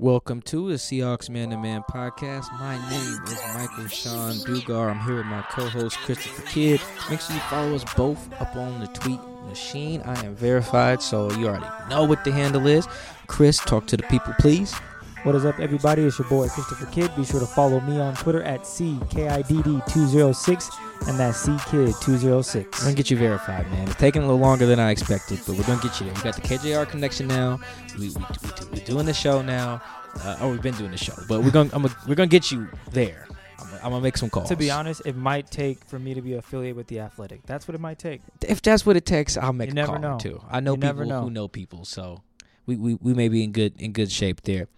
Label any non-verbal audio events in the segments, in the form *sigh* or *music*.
Welcome to the Seahawks Man to Man podcast. My name is Michael-Shawn Dugar. I'm here with my co-host Christopher Kidd. Make sure you follow us both up on the tweet machine. I am verified, so you already know what the handle is. Chris, talk to the people, please. What is up, everybody? It's your boy Christopher Kidd. Be sure to follow me on Twitter at CKIDD206, and that's We're CKid206. gonna get you verified, man. It's taking a little longer than I expected, but we're gonna get you there. We got the KJR connection now. We, we, we, we're doing the show now. Uh, oh, we've been doing the show, but we're gonna I'm gonna, we're gonna get you there. I'm, gonna- make some calls. To be honest, it might take for me to be affiliated with the Athletic. That's what it might take. if that's what it takes, I'll make You a never call know. too. I know You people know. who know people, so we, we, we may be in good in good shape there.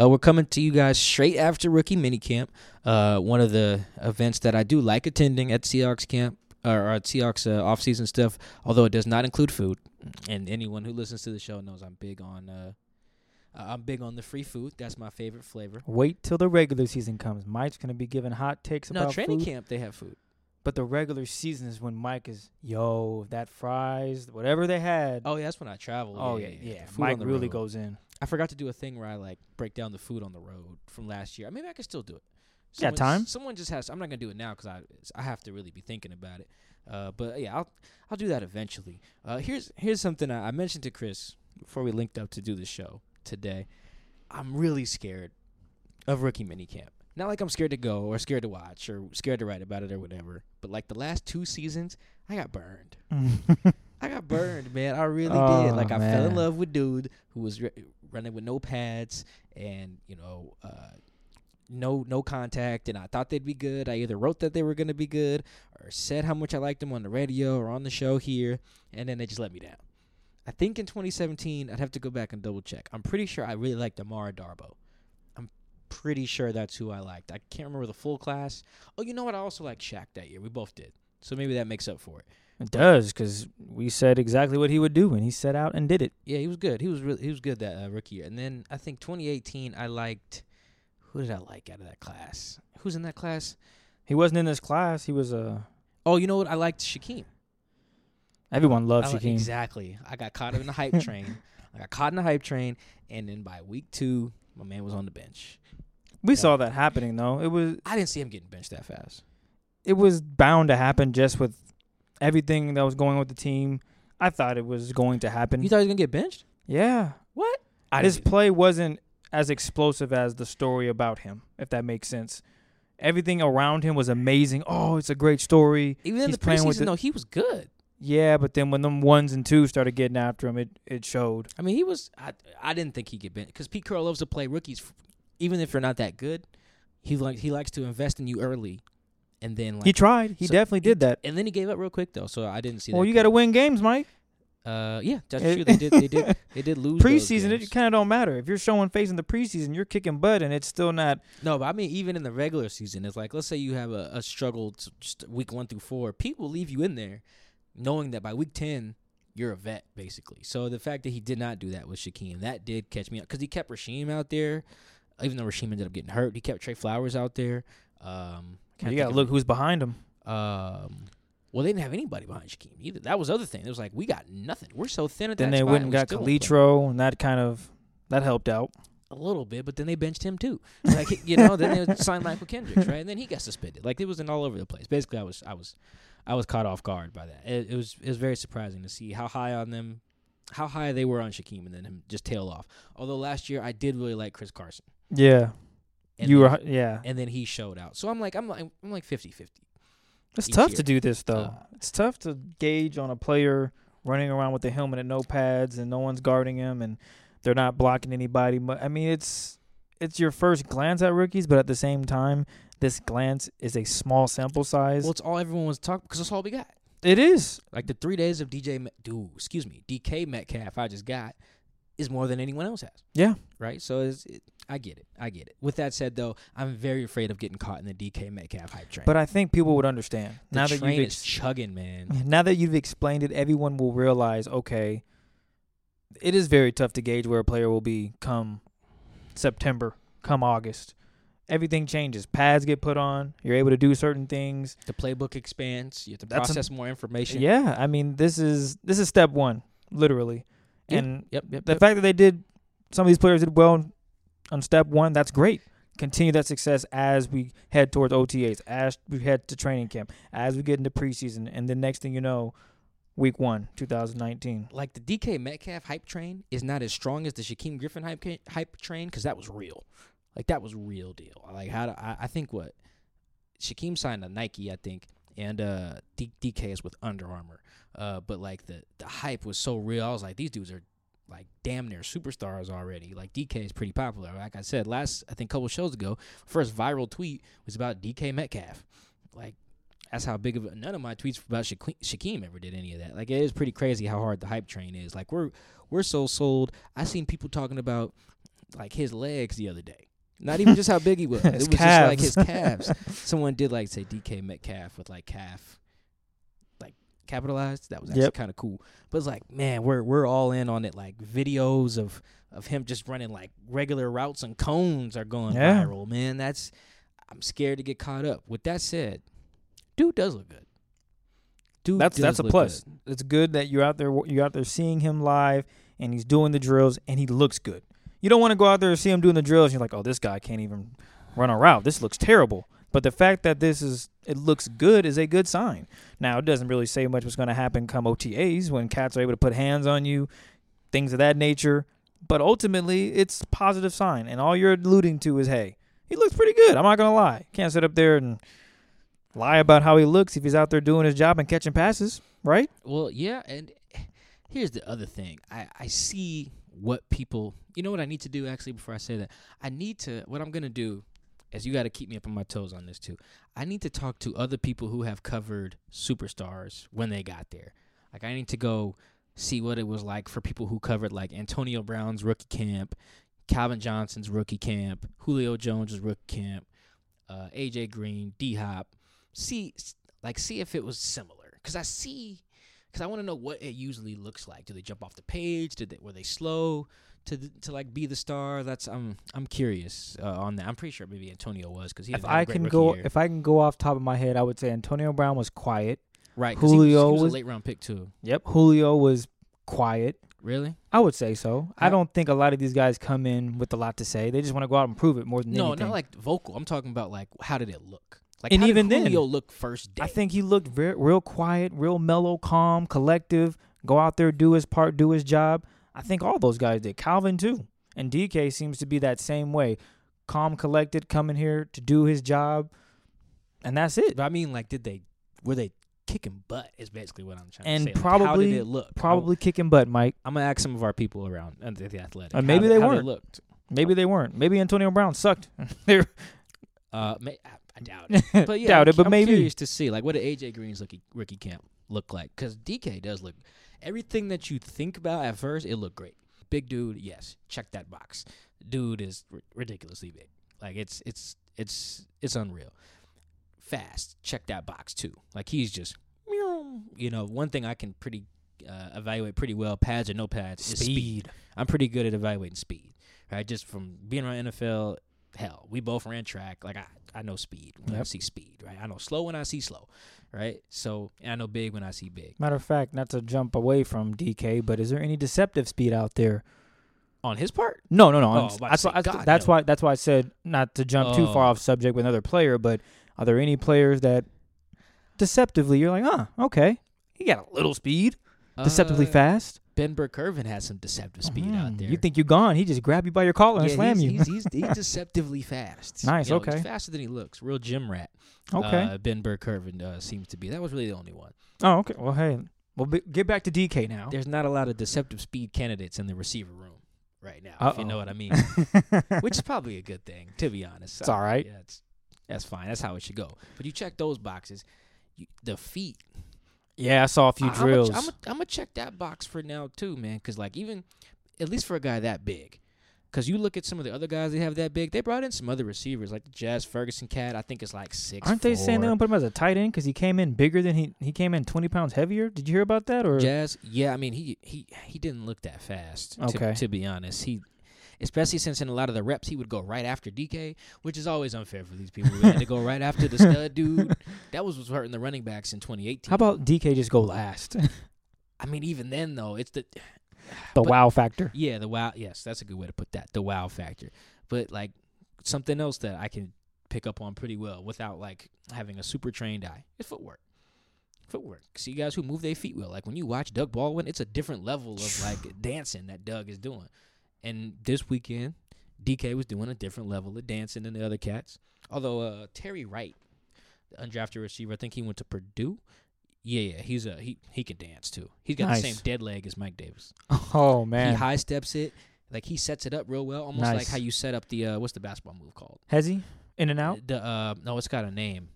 Uh, we're coming to you guys straight after rookie minicamp. Uh, one of the events that I do like attending at Seahawks camp or at Seahawks uh, off-season stuff, although it does not include food. And anyone who listens to the show knows I'm big on uh, I'm big on the free food. That's my favorite flavor. Wait till the regular season comes. Mike's gonna be giving hot takes No, about training food, camp they have food. but the regular season is when Mike is yo that fries whatever they had. Oh yeah, that's when I travel. Oh, yeah, yeah. Food Mike really goes in. I forgot to do a thing where I like break down the food on the road from last year. Maybe I could still do it. Yeah, Someone- time. Someone just has. I'm not gonna do it now because I I have to really be thinking about it. Uh, but yeah, I'll I'll do that eventually. Uh, here's here's something I, I mentioned to Chris before we linked up to do the show today. I'm really scared of rookie minicamp. Not like I'm scared to go or scared to watch or scared to write about it or whatever. But like the last two seasons, I got burned. *laughs* I got burned, man. I really did. Oh, Like I fell in love with dude who was re- running with no pads and you know uh, no no contact, and I thought they'd be good. I either wrote that they were gonna be good or said how much I liked them on the radio or on the show here, and then they just let me down. I think in 2017, I'd have to go back and double check. I'm pretty sure I really liked Amara Darboh. I'm pretty sure that's who I liked. I can't remember the full class. Oh, you know what? I also liked Shaq that year. We both did. So maybe that makes up for it. It does because we said exactly what he would do, and he set out and did it. Yeah, he was good. He was really he was good that uh, rookie year. And then I think 2018, I liked who did I like out of that class? Who's in that class? He wasn't in this class. He was Uh, Oh, you know what? I liked Shaquem. everyone loves Shaquem. Exactly. I got caught in the hype *laughs* train. I got caught in the hype train, and then by week two, my man was on the bench. We Yeah. saw that happening though. It was I didn't see him getting benched that fast. it was bound to happen just with everything that was going on with the team. I thought it was going to happen. You thought he was gonna get benched? yeah, What? I his play wasn't as explosive as the story about him, if that makes sense. Everything around him was amazing. Oh, it's a great story. even in he's the playing with preseason the- though, he was good. Yeah, but then when them ones and twos started getting after him, it it showed. I mean, he was. I, I didn't think he'd get benched because Pete Carroll loves to play rookies, even if they're not that good. He like he likes to invest in you early, and then like he tried. He so definitely did that. and then he gave up real quick though. So I didn't see. That. Well, you got to win games, Mike. Uh, yeah, that's true. They did. They did. *laughs* They did lose Preseason, it kind of don't matter. If you're showing face in the preseason, you're kicking butt, and it's still not. No, but I mean, even in the regular season, it's like let's say you have a, a struggle to just week one through four. Pete will leave you in there, knowing that by week ten you're a vet basically. So the fact that he did not do that with Shaquem, that did catch me up because he kept Rasheem out there, even though Rasheem ended up getting hurt. He kept Tre Flowers out there. Um, can't You got to look who's behind him. Um, well, they didn't have anybody behind Shaquem either. That was the other thing. It was like we got nothing. We're so thin at Then that Then they spot, went and got. Calitro, and that kind of that helped out. a little bit, but then they benched him too. Like you know, then they *laughs* signed Mychal Kendricks, right? And then he got suspended. Like it was in all over the place. Basically, I was I was I was caught off guard by that. It, it was it was very surprising to see how high on them, how high they were on Shaquem, and then him just tail off. Although last year I did really like Chris Carson. Yeah, And you then, were. Yeah, and then he showed out. So I'm like I'm like I'm like 50-50. it's tough year. to do this though. Uh, it's tough to gauge on a player running around with a helmet and no pads, and no one's guarding him, and they're not blocking anybody. But I mean, it's it's your first glance at rookies, but at the same time, this glance is a small sample size. Well, it's all everyone was talking because that's all we got. it is. Like the three days of DJ, Met- dude, excuse me, DK Metcalf I just got is more than anyone else has. Yeah. right? So it, I get it. I get it. With that said, though, I'm very afraid of getting caught in the DK Metcalf hype train. But I think people would understand the now that you've ex- chugging, man. *laughs* now that you've explained it. Everyone will realize. Okay, it is very tough to gauge where a player will be come September, come August. Everything changes. Pads get put on. You're able to do certain things. The playbook expands. You have to That's a- process more information. Yeah, I mean this is this is step one, literally. Yeah. And Yep. Yep. the yep. fact that they did some of these players did well on step one, that's great. Continue that success as we head towards OTAs, as we head to training camp, as we get into preseason, and the next thing you know, week one, 2019. Like the DK Metcalf hype train is not as strong as the Shaquem Griffin hype hype train because that was real. Like that was real deal. Like how do, I, I think what Shaquem signed a Nike, I think, and uh D- DK is with Under Armour. Uh, but like the the hype was so real. I was like, these dudes are like damn near superstars already. Like DK is pretty popular. Like I said last, I think a couple shows ago, first viral tweet was about DK Metcalf. Like that's how big of a, none of my tweets about Shaquem, Shaquem ever did any of that. Like it is pretty crazy how hard the hype train is. Like we're we're so sold. I seen people talking about like his legs the other day. Not even just how big he was. *laughs* it was just like his calves. calves. *laughs* Someone did like say DK Metcalf with like calf, capitalized. That was actually Yep. kind of cool. But it's like, man, we're we're all in on it. Like videos of of him just running like regular routes and cones are going Yeah. viral. Man, that's I'm scared to get caught up. With that said, dude does look good. Dude, That's that's a plus. good. It's good that you're out there you're out there seeing him live and he's doing the drills and he looks good. You don't want to go out there and see him doing the drills and you're like, "Oh, this guy can't even run a route. This looks terrible." But the fact that this is it looks good is a good sign. Now, it doesn't really say much what's going to happen come OTAs when cats are able to put hands on you, things of that nature, but ultimately it's a positive sign and all you're alluding to is, "Hey, he looks pretty good." I'm not to lie. Can't sit up there and lie about how he looks if he's out there doing his job and catching passes, right? Well, yeah, and here's the other thing. I I see what people. You know what I need to do actually before I say that. I need to. What I'm gonna do is you got to keep me up on my toes on this too. I need to talk to other people who have covered superstars when they got there. Like I need to go see what it was like for people who covered like Antonio Brown's rookie camp, Calvin Johnson's rookie camp, Julio Jones's rookie camp, uh, AJ Green, D Hop. See, like, see if it was similar. Cause I see, cause I want to know what it usually looks like. Do they jump off the page? Did they were they slow to to like be the star? That's I'm I'm curious uh, on that. I'm pretty sure maybe Antonio was because he if had a I can go, year. if I can go off top of my head, I would say Antonio Brown was quiet. right. 'cause he was- Julio he was, a late round pick too. Yep, Julio was quiet. Really? I would say so. I I- don't think a lot of these guys come in with a lot to say. They just want to go out and prove it more than No, anything. not like vocal. I'm talking about like how did it look? Like And how even did then, Julio look first day. I think he looked very, real quiet, real mellow, calm, collective. Go out there, do his part, do his job. I think all those guys did. Calvin too, and DK seems to be that same way, calm, collected, coming here to do his job, and that's it. But I mean, like, did they were they kicking butt? Is basically what I'm trying And to say. Like, how probably- did it look? Probably kicking butt, Mike. I'm gonna ask some of our people around uh, the the athletic. And maybe they, they how weren't. looked. Maybe they weren't. Maybe Antonio Brown sucked. *laughs* Uh, may, I, I doubt it. *laughs* But yeah, Doubt I'm, it, but I'm maybe. curious to see like what did AJ Green's rookie rookie camp look like? Because DK does look everything that you think about at first. It looked great. Big dude, yes, check that box. Dude is r- ridiculously big. Like it's it's it's it's unreal. Fast, check that box too. Like he's just meow. you know one thing I can pretty uh, evaluate pretty well, pads or no pads, is speed. I'm pretty good at evaluating speed, right? Just from being around NFL. Hell, we both ran track. Like I, I know speed when I see speed, right? I know slow when I see slow, right? So and I know big when I see big. Matter of fact, not to jump away from DK, but is there any deceptive speed out there? On his part, No, no, no. Oh, I'm- I was about to that's say, why. God, that's no. why. That's why I said not to jump too far Oh. off subject with another player. But are there any players that deceptively you're like, huh, okay, he got a little speed, deceptively Uh, fast. Ben Burr-Kirven has some deceptive speed out Mhm. there. You think you're gone? He just grab you by your collar and slam he's, you. He's, he's, he's deceptively fast. *laughs* Nice, You know, okay. He's faster than he looks. Real gym rat. okay. Uh, ben Burr-Kirven uh, seems to be. That was really the only one. oh, okay. Well, hey, we'll be, get back to DK now. There's not a lot of deceptive speed candidates in the receiver room right now, if you know what I mean. *laughs* Which is probably a good thing, to be honest. It's all right. Yeah, it's, that's fine. That's how it should go. But you check those boxes. You, the feet. Yeah, I saw a few I, drills. I'm gonna check that box for now too, man. Because like even, at least for a guy that big, because you look at some of the other guys they have that big. They brought in some other receivers like the Jazz Ferguson cat. I think it's like 6 Aren't they saying they're gonna put him as a tight end because he came in bigger than he he came in 20 pounds heavier? Did you hear about that? Or Jazz? Yeah, I mean he he he didn't look that fast. To, Okay. to be honest, he. Especially since in a lot of the reps he would go right after DK, which is always unfair for these people. They had to go right after the stud dude. *laughs* That was what's hurting the running backs in 2018. how about DK just go last? *laughs* I mean, even then though, it's the *sighs* the But- wow factor. Yeah, the wow. Yes, that's a good way to put that. The wow factor. but like something else that I can pick up on pretty well without like having a super trained eye is footwork. Footwork. See guys who move their feet well. Like when you watch Doug Baldwin, it's a different level of like *sighs* dancing that Doug is doing. And this weekend, DK was doing a different level of dancing than the other cats. Although uh, Terry Wright, the undrafted receiver, I think he went to Purdue. Yeah, yeah, he's a he he can dance too. He's got Nice. the same dead leg as Mike Davis. *laughs* Oh man, He high steps it, like he sets it up real well, almost like how you set up the uh, what's the basketball move called? has he in and out? The uh, no, it's got a name.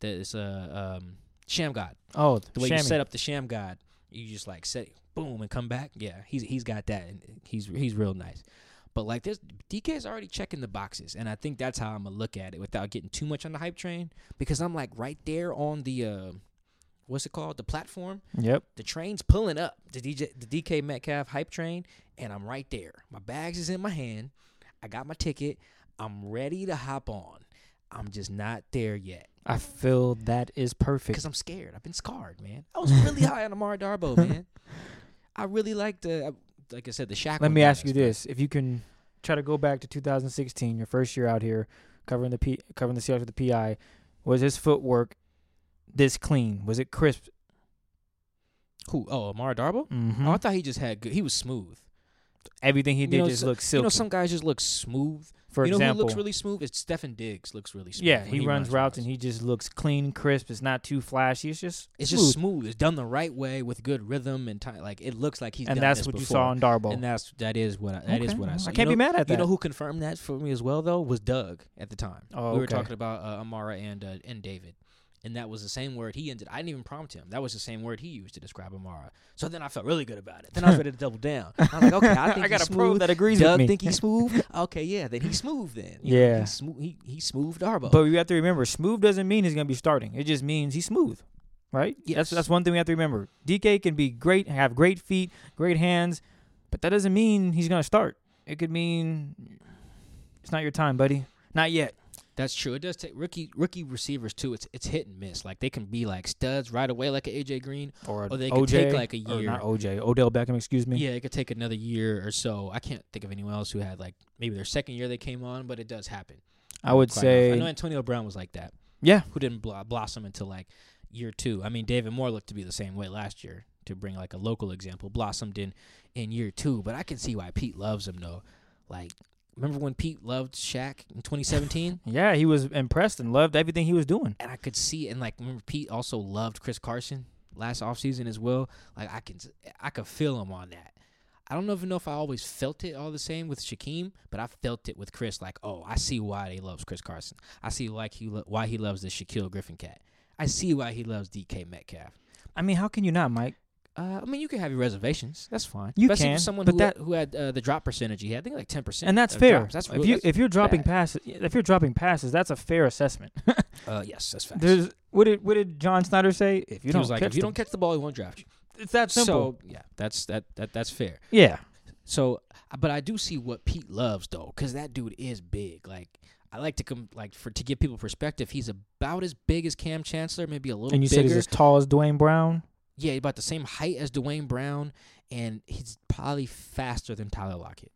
That is uh, um, Shammgod. Oh, The way Shammy. you set up the Shammgod, you just like set boom and come back. Yeah, he's he's got that, and he's he's real nice. But like this, DK is already checking the boxes, and I think that's how I'm gonna look at it without getting too much on the hype train because I'm like right there on the uh, what's it called, the platform. Yep. The train's pulling up, the DJ, the DK Metcalf hype train, and I'm right there. My bags is in my hand. I got my ticket. I'm ready to hop on. I'm just not there yet I feel that is perfect. because I'm scared. I've been scarred, man. I was really high on Amara Darboh, *laughs* man. I really liked the, like I said, the Shaq. Let me ask you this: If you can try to go back to 2016, your first year out here covering the P, covering the Seahawks with the PI, was his footwork this clean? Was it crisp? Who? Oh, Amara Darboh. Mm-hmm. Oh, I thought he just had good. He was smooth. Everything he You did know, just so- looked silky. You know, some guys just look smooth. For you know example, who looks really smooth? It's Stefon Diggs. Looks really smooth. yeah, when he, runs, routes and he just looks clean, crisp. It's not too flashy. It's just It's smooth. just smooth. It's done the right way with good rhythm and time. Like it looks like he's and that's what you saw in Darboh. And that's that is what I, that is Okay, what I saw. I can't you be mad at that. You know who confirmed that for me as well though was Doug at the time. Oh, we were talking about uh, Amara and uh, and David, and that was the same word he ended. I didn't even prompt him. That was the same word he used to describe Amara. So then I felt really good about it. Then I *laughs* was ready to double down. I was like, okay, I *laughs* think I got he's a pro that agrees Doug with me. think he's *laughs* smooth. Okay, yeah, then he's smooth. Then You know, Yeah. he's smooth. He he smooth Darboh. But we have to remember, smooth doesn't mean he's gonna be starting. It just means he's smooth, right? Yes. That's that's one thing we have to remember. DK can be great, have great feet, great hands, but that doesn't mean he's gonna start. It could mean it's not your time, buddy. Not yet. That's true. It does take rookie rookie receivers too. It's it's hit and miss. Like they can be like studs right away, like an AJ Green. Or, Or they could take, like, a year. not OJ, Odell Beckham. Excuse me. Yeah, it could take another year or so. I can't think of anyone else who had like maybe their second year they came on, but it does happen. I would say often. I know Antonio Brown was like that, yeah, who didn't blo- blossom until like year two. I mean, David Moore looked to be the same way last year. To bring like a local example, blossomed in in year two, but I can see why Pete loves him though. Like, remember when Pete loved Shaq in 2017? *laughs* yeah, he was impressed and loved everything he was doing. and I could see and like remember Pete also loved Chris Carson last offseason as well. Like I can I could feel him on that. I don't even know if I always felt it all the same with Shaquem, but I felt it with Chris. Like, oh, I see why he loves Chris Carson. I see like he lo- why he loves the Shaquille Griffin cat. I see why he loves DK Metcalf. I mean, how can you not, Mike? Uh, I mean, you can have your reservations. That's fine. You Especially can, for someone but who that- who had uh, the drop percentage he had. I think like ten percent. And that's fair. That's if real- you that's- if you're dropping bad. passes, if you're dropping passes, that's a fair assessment. *laughs* uh, yes, that's fast. There's what did what did John Schneider say? If you he don't like, catch if you the- don't catch the ball, he won't draft you. it's that simple. So yeah, that's that that that's fair. yeah, So, but I do see what Pete loves though, because that dude is big. Like, I like to come like for to give people perspective. He's about as big as Kam Chancellor, maybe a little. and you said he's as tall as Duane Brown. Yeah, about the same height as Duane Brown, and he's probably faster than Tyler Lockett,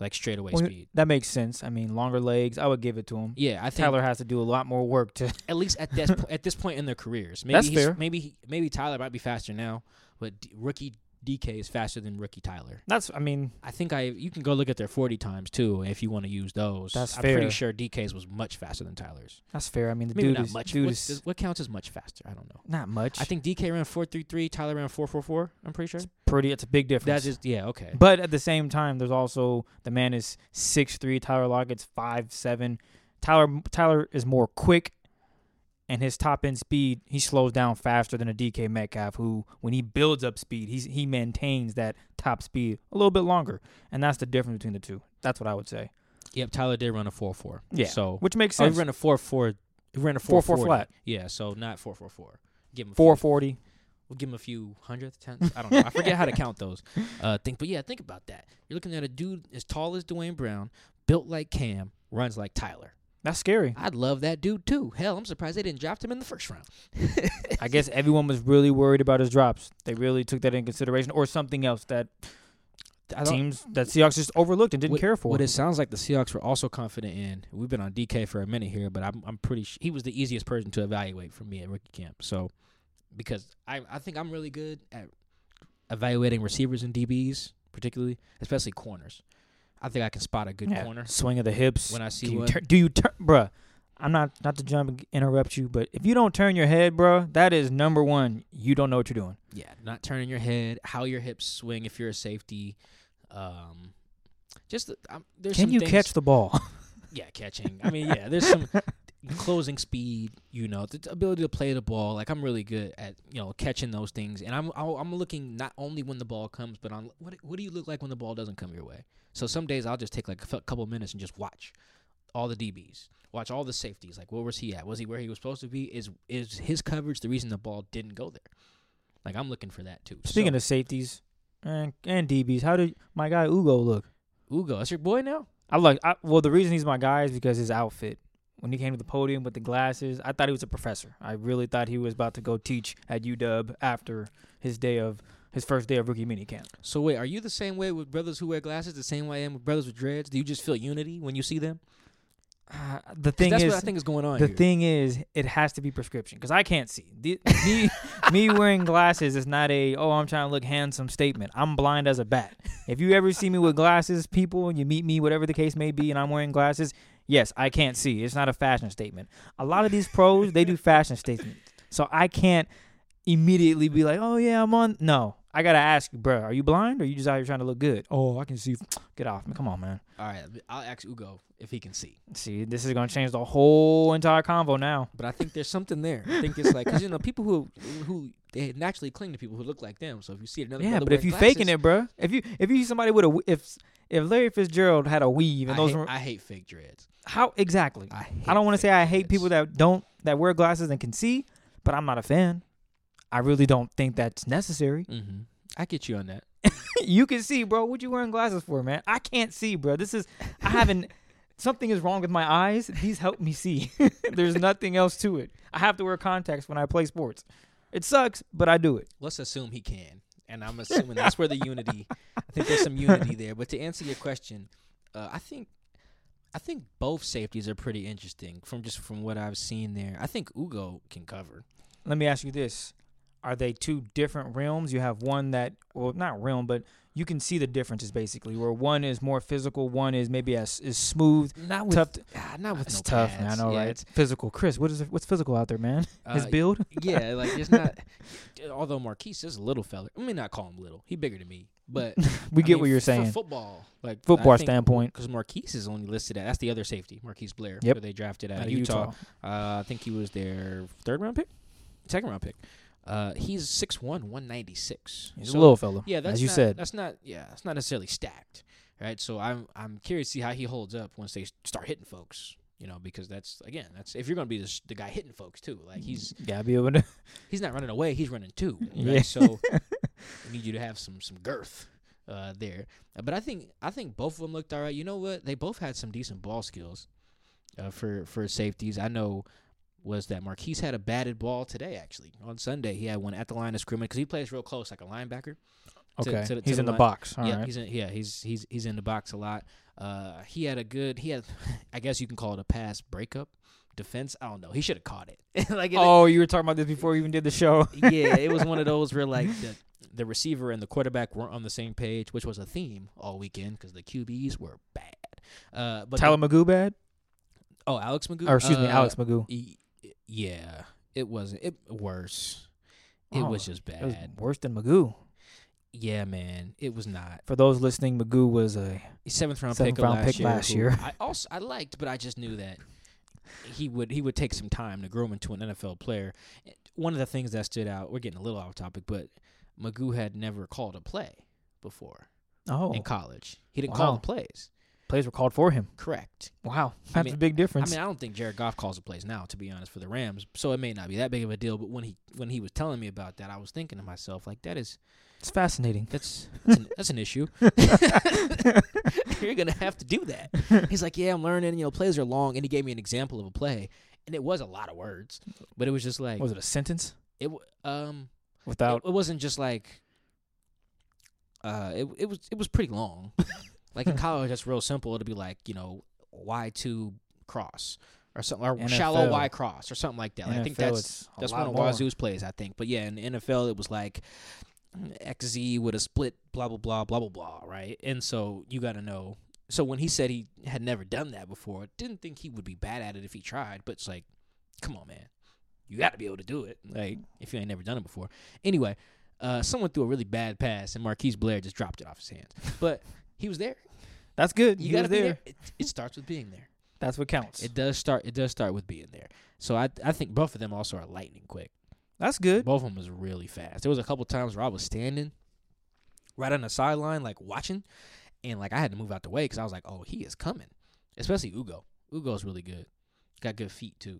like straight away Well, speed. That makes sense. I mean, longer legs. I would give it to him. Yeah, I think Tyler has to do a lot more work to. *laughs* at least at this *laughs* po- at this point in their careers. Maybe That's fair. Maybe he, maybe Tyler might be faster now, but D- rookie DK is faster than rookie Tyler. That's. I mean, I think I you can go look at their forty times too if you want to use those. That's I'm fair. pretty sure DK's was much faster than Tyler's. that's fair. I mean, the Maybe dude not is much. dude What's- is what counts as much faster? I don't know. not much. I think DK ran four three three. Tyler ran four four four. I'm pretty sure. It's pretty. It's a big difference. That is yeah okay. But at the same time, there's also the man is six three. Tyler Lockett's five seven. Tyler Tyler is more quick, and his top end speed he slows down faster than a DK Metcalf, who when he builds up speed, he's he maintains that top speed a little bit longer, and that's the difference between the two. That's what I would say. Yep, Tyler did run a four four. Yeah, So which makes oh, he ran a four four. He ran a four 4-4 flat. Yeah, so not four four four. Give him a Four few- forty. We'll give him a few hundredths, tenths. I don't know. I forget how to count those. *laughs* Uh, think, but yeah, think about that. You're looking at a dude as tall as Duane Brown, built like Kam, runs like Tyler. That's scary. I'd love that dude too. Hell, I'm surprised they didn't draft him in the first round. *laughs* I guess everyone was really worried about his drops. They really took that in consideration, or something else that teams that Seahawks just overlooked and didn't what, care for. What it sounds like the Seahawks were also confident in. We've been on DK for a minute here, but I'm I'm pretty. Sh- he was the easiest person to evaluate for me at rookie camp. So because I I think I'm really good at evaluating receivers and DBs, particularly, especially corners. I think I can spot a good Yeah, corner swing of the hips. when I see do you one. tur- do you turn, bruh? I'm not not to jump and interrupt you, but if you don't turn your head, bruh, that is number one. You don't know what you're doing. Yeah, not turning your head, how your hips swing if you're a safety. Um, just the- um, there's Can some you things- catch the ball? *laughs* Yeah, catching. I mean, yeah, there's some *laughs* closing speed. You know, the ability to play the ball. Like I'm really good at you know catching those things, and I'm I'm looking not only when the ball comes, but on what what do you look like when the ball doesn't come your way. So some days I'll just take like a couple minutes and just watch all the DBs, watch all the safeties. Like where was he at? Was he where he was supposed to be? Is is his coverage the reason the ball didn't go there? Like I'm looking for that too. Speaking so, of safeties and and DBs, how did my guy Ugo look? Ugo, that's your boy now. I like. I, well, the reason he's my guy is because his outfit. When he came to the podium with the glasses, I thought he was a professor. I really thought he was about to go teach at UW after his day of his first day of rookie minicamp. So wait, are you the same way with brothers who wear glasses? The same way I am with brothers with dreads? Do you just feel unity when you see them? Uh, the thing that's is, what I think is going on. the here. thing is, it has to be prescription because I can't see. The, *laughs* me, me wearing glasses is not a oh I'm trying to look handsome statement. I'm blind as a bat. If you ever see me with glasses, people, and you meet me, whatever the case may be, and I'm wearing glasses, yes, I can't see. It's not a fashion statement. A lot of these pros they do fashion statements, so I can't immediately be like, oh yeah, I'm on. No, I gotta ask you, bro, are you blind or are you just out here trying to look good? Oh, I can see. *tsk* Get off me. Come on, man. All right, I'll ask Ugo if he can see. See, this is gonna change the whole entire convo now. But I think there's something there. I think it's like because you know people who who they naturally cling to people who look like them. So if you see another Yeah, but if you wearing faking it, bro, if you if you see somebody with a if if Larry Fitzgerald had a weave I and those hate, were, I hate fake dreads. how exactly? I hate I don't want to say I hate people that don't that wear glasses and can see, but I'm not a fan. I really don't think that's necessary. Mm-hmm. I get you on that. *laughs* you can see, bro. What you wearing glasses for, man? I can't see, bro. This is I haven't. *laughs* Something is wrong with my eyes. These help me see. *laughs* There's nothing else to it. I have to wear contacts when I play sports. It sucks, but I do it. Let's assume he can, and I'm *laughs* assuming that's where the unity. I think there's some unity there. But to answer your question, uh, I think. I think both safeties are pretty interesting from just from what I've seen there. I think Ugo can cover. let me ask you this are they two different realms you have one that well not realm but you can see the differences basically where one is more physical one is maybe as is smooth Not with tough to, ah, not with it's no tough man i know Yeah, right it's- physical chris what is what's physical out there man his uh, build *laughs* yeah, like it's not. although Marquise is a little fella, I mean, not call him little. He bigger than me, but *laughs* we I get mean, what you're saying For football, like Football standpoint. because Marquise is only listed at that's the other safety, Marquise Blair, Yep. who they drafted out Out of of Utah. Uh, I think he was their third round pick, second round pick. Uh, he's 6'1", 196. he's So, a little fella Yeah, that's as you not, said That's not. Yeah, that's not necessarily stacked, right? So I'm I'm curious to see how he holds up once they start hitting folks. You know, because that's again, that's if you're gonna be the, the guy hitting folks too. Like he's gotta be able to *laughs* he's not running away, he's running too. Right? Yeah. So *laughs* I need you to have some some girth uh, there. Uh, But I think I think both of them looked all right. You know what? They both had some decent ball skills uh, for for safeties. I know was that Marquise had a batted ball today. Actually, on Sunday he had one at the line of scrimmage because he plays real close like a linebacker. to- okay to to he's in the line. box All yeah, right. he's in. Yeah, he's he's he's in the box a lot. Uh, he had a good. He had, *laughs* I guess you can call it a pass breakup defense. I don't know. He should have caught it. *laughs* like it- oh you were talking about this before we even did the show *laughs* yeah, it was one of those where like the the receiver and the quarterback weren't on the same page, which was a theme all weekend because the QBs were bad. Uh, but tyler the, McGough bad oh, Alex McGough. or excuse me Uh, alex McGough e- yeah, it wasn't. It worse. It Oh, was just it was bad. worse than McGough Yeah, man, it was not. for those listening McGough was a seventh round Seventh pick round last pick year. last year. I also I liked, but I just knew that he would he would take some time to groom into an NFL player. One of the things that stood out, we're getting a little off topic, but McGough had never called a play before oh in college. He didn't call Wow. the plays. Plays were called for him Correct. wow I that's mean- a big difference. I mean, I don't think Jared Goff calls the plays now, to be honest, for the Rams. So it may not be that big of a deal. But when he when he was telling me about that, I was thinking to myself, like, that is it's fascinating that's that's an, that's an issue. *laughs* You're gonna have to do that. He's like, yeah, I'm learning. You know, plays are long, and he gave me an example of a play, and it was a lot of words, but it was just like was it a sentence it. Um, without it, it wasn't just like. Uh, it it was it was pretty long. *laughs* like in college, that's real simple. It'll be like you know Y two cross or something, or shallow Y cross or something like that. Like, I think that's that's one of. Wazzu's plays, I think. But yeah, in NFL, it was like XZ with a split, blah blah blah blah blah blah, right? And so you got to know. So when he said he had never done that before, didn't think he would be bad at it if he tried. But it's like, come on, man, you got to be able to do it. Like if you ain't never done it before. Anyway, uh, someone threw a really bad pass, and Marquise Blair just dropped it off his hands. But he was there. That's good. You got to be there. there. It, it starts with being there. That's what counts. It does start. It does start with being there. So I I think both of them also are lightning quick. That's good. Both of them was really fast. There was a couple times where I was standing right on the sideline, like watching, and like I had to move out the way because I was like, "Oh, he is coming." Especially Ugo. Ugo's really good. Got good feet too.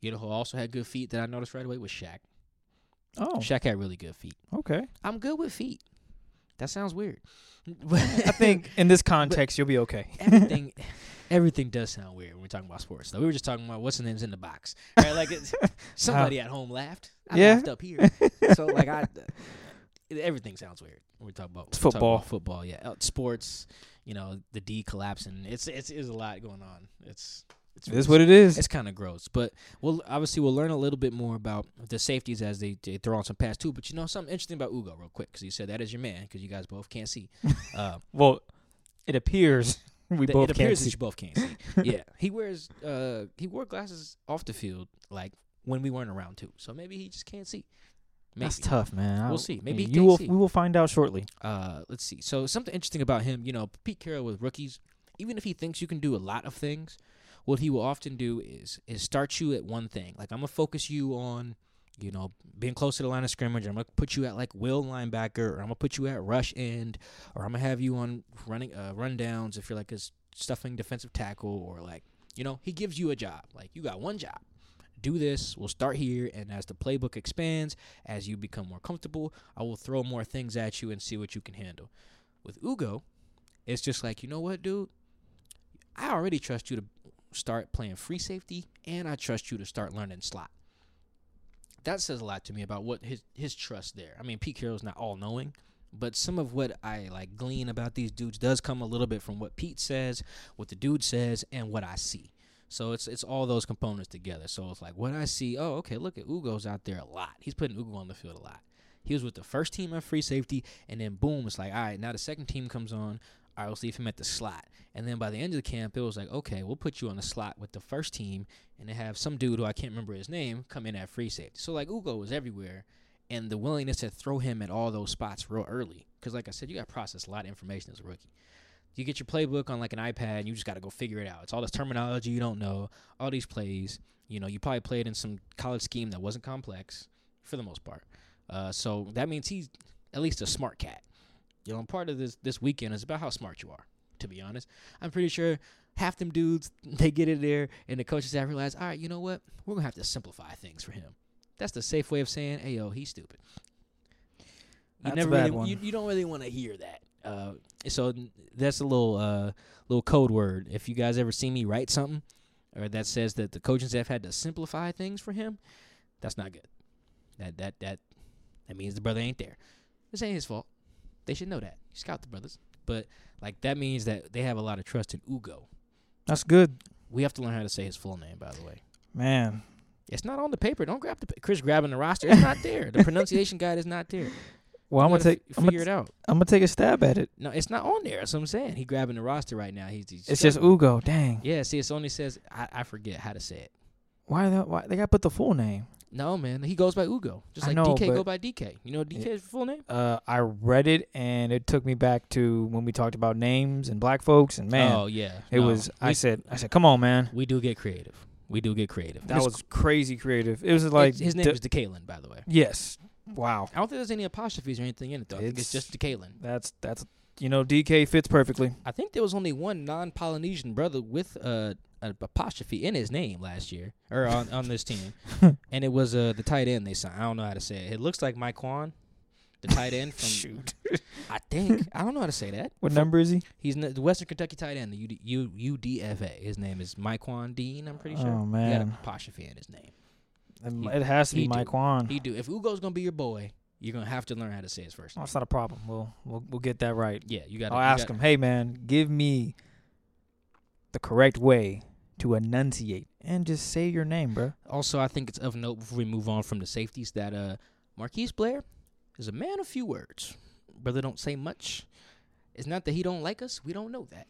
You know who also had good feet that I noticed right away was Shaq. Oh, Shaq had really good feet. okay. I'm good with feet. That sounds weird. *laughs* I think in this *laughs* context you'll be okay. everything *laughs* everything does sound weird when we're talking about sports. Though we were just talking about what's the names in the box, right? Like it's, somebody at home laughed. I Yeah. laughed up here. so like I, everything sounds weird when we talk about It's football. about football, yeah, Uh, sports. You know, the D collapsing. It's it's is a lot going on. It's it's It is what it is. it's kind of gross, but we'll obviously we'll learn a little bit more about the safeties as they, they throw on some pass too. But you know something interesting about Ugo, real quick, because you said that is your man, because you guys both can't see. *laughs* Uh, Well, it appears *laughs* we Th- both it can't appears that you both can't see. yeah, *laughs* he wears uh he wore glasses off the field like when we weren't around too. So maybe he just can't see. Maybe. That's tough, man. We'll I- see. Maybe you will. see. We will find out shortly. Uh, let's see. So something interesting about him, you know, Pete Carroll with rookies, even if he thinks you can do a lot of things, what he will often do is is start you at one thing. Like I'm gonna focus you on, you know, being close to the line of scrimmage. I'm gonna put you at like will linebacker, or I'm gonna put you at rush end, or I'm gonna have you on running uh, rundowns if you're like a stuffing defensive tackle, or like you know, he gives you a job. Like you got one job. Do this. We'll start here, and as the playbook expands, as you become more comfortable, I will throw more things at you and see what you can handle. With Ugo, it's just like, you know what, dude? I already trust you to start playing free safety, and I trust you to start learning slot. That says a lot to me about what his his trust there. I mean, Pete Carroll's not all knowing, but some of what I like glean about these dudes does come a little bit from what Pete says, what the dude says, and what I see. So it's it's all those components together. So it's like what I see. Oh, okay. Look at Ugo's out there a lot. He's putting Ugo on the field a lot. He was with the first team at free safety, and then boom, it's like all right. Now the second team comes on. Right, let's leave him at the slot. And then by the end of the camp, it was like, okay, we'll put you on the slot with the first team, and they have some dude who I can't remember his name come in at free safety. So like Ugo was everywhere, and the willingness to throw him at all those spots real early. Because like I said, you got to process a lot of information as a rookie. You get your playbook on like an iPad, and you just got to go figure it out. It's all this terminology you don't know, all these plays. You know, you probably played in some college scheme that wasn't complex for the most part. Uh, so that means he's at least a smart cat. You know, part of this this weekend is about how smart you are. To be honest, I'm pretty sure half them dudes *laughs* they get in there, and the coaches have realized, all right, you know what, we're gonna have to simplify things for him. That's the safe way of saying, hey yo, he's stupid. You That's never really. You, you don't really want to hear that. Uh, so that's a little uh little code word. If you guys ever see me write something, or that says that the coaching staff had to simplify things for him, that's not good. That that that that means the brother ain't there. This ain't his fault. They should know that. You Scout the brothers. But like that means that they have a lot of trust in Ugo. That's good, We have to learn how to say his full name, by the way. man. It's not on the paper. Don't grab the pa- Chris grabbing the roster. It's not there. The *laughs* pronunciation guide is not there. Well, I'm gonna take. f- I'm figure gonna, it out. I'm gonna take a stab at it. No, it's not on there. That's what I'm saying. He grabbing the roster right now. He's, he's It's just. Ugo. Dang. Yeah, see, it only says I, I forget how to say it. Why? The, why they gotta put the full name? No, man, he goes by Ugo, just I like know, DK go by DK. You know DK's full name? Uh, I read it and it took me back to when we talked about names and black folks and man, oh yeah, it No, was. I said, I said, come on, man. we do get creative. We do get creative. That was crazy creative. It was like his, name d- is DeKaylin, by the way. yes. Wow. I don't think there's any apostrophes or anything in it though. I think it's It's- just DeKaylin. That's that's you know DK fits perfectly. I think there was only one non-Polynesian brother with uh, an apostrophe in his name last year, or on, on this team, *laughs* and it was uh, the tight end they signed. I don't know how to say it. It looks like Mik'Quan, the tight end from. *laughs* Shoot. *laughs* I think I don't know how to say that. What From- number is he? He's the Western Kentucky tight end, the UD, U, UDFA. His name is Mike Dean. I'm pretty sure. Oh, he man. an apostrophe in his name. He- It has to he be do. Mik'Quan. He do. If Ugo's gonna be your boy, you're gonna have to learn how to say his first Oh, name. it's not a problem. We'll we'll we'll get that right. Yeah, you got. I'll ask him, hey man, give me the correct way to enunciate and just say your name, bro. Also, I think it's of note before we move on from the safeties that uh, Marquise Blair is a man of few words. Brother don't say much. It's not that he don't like us. We don't know that.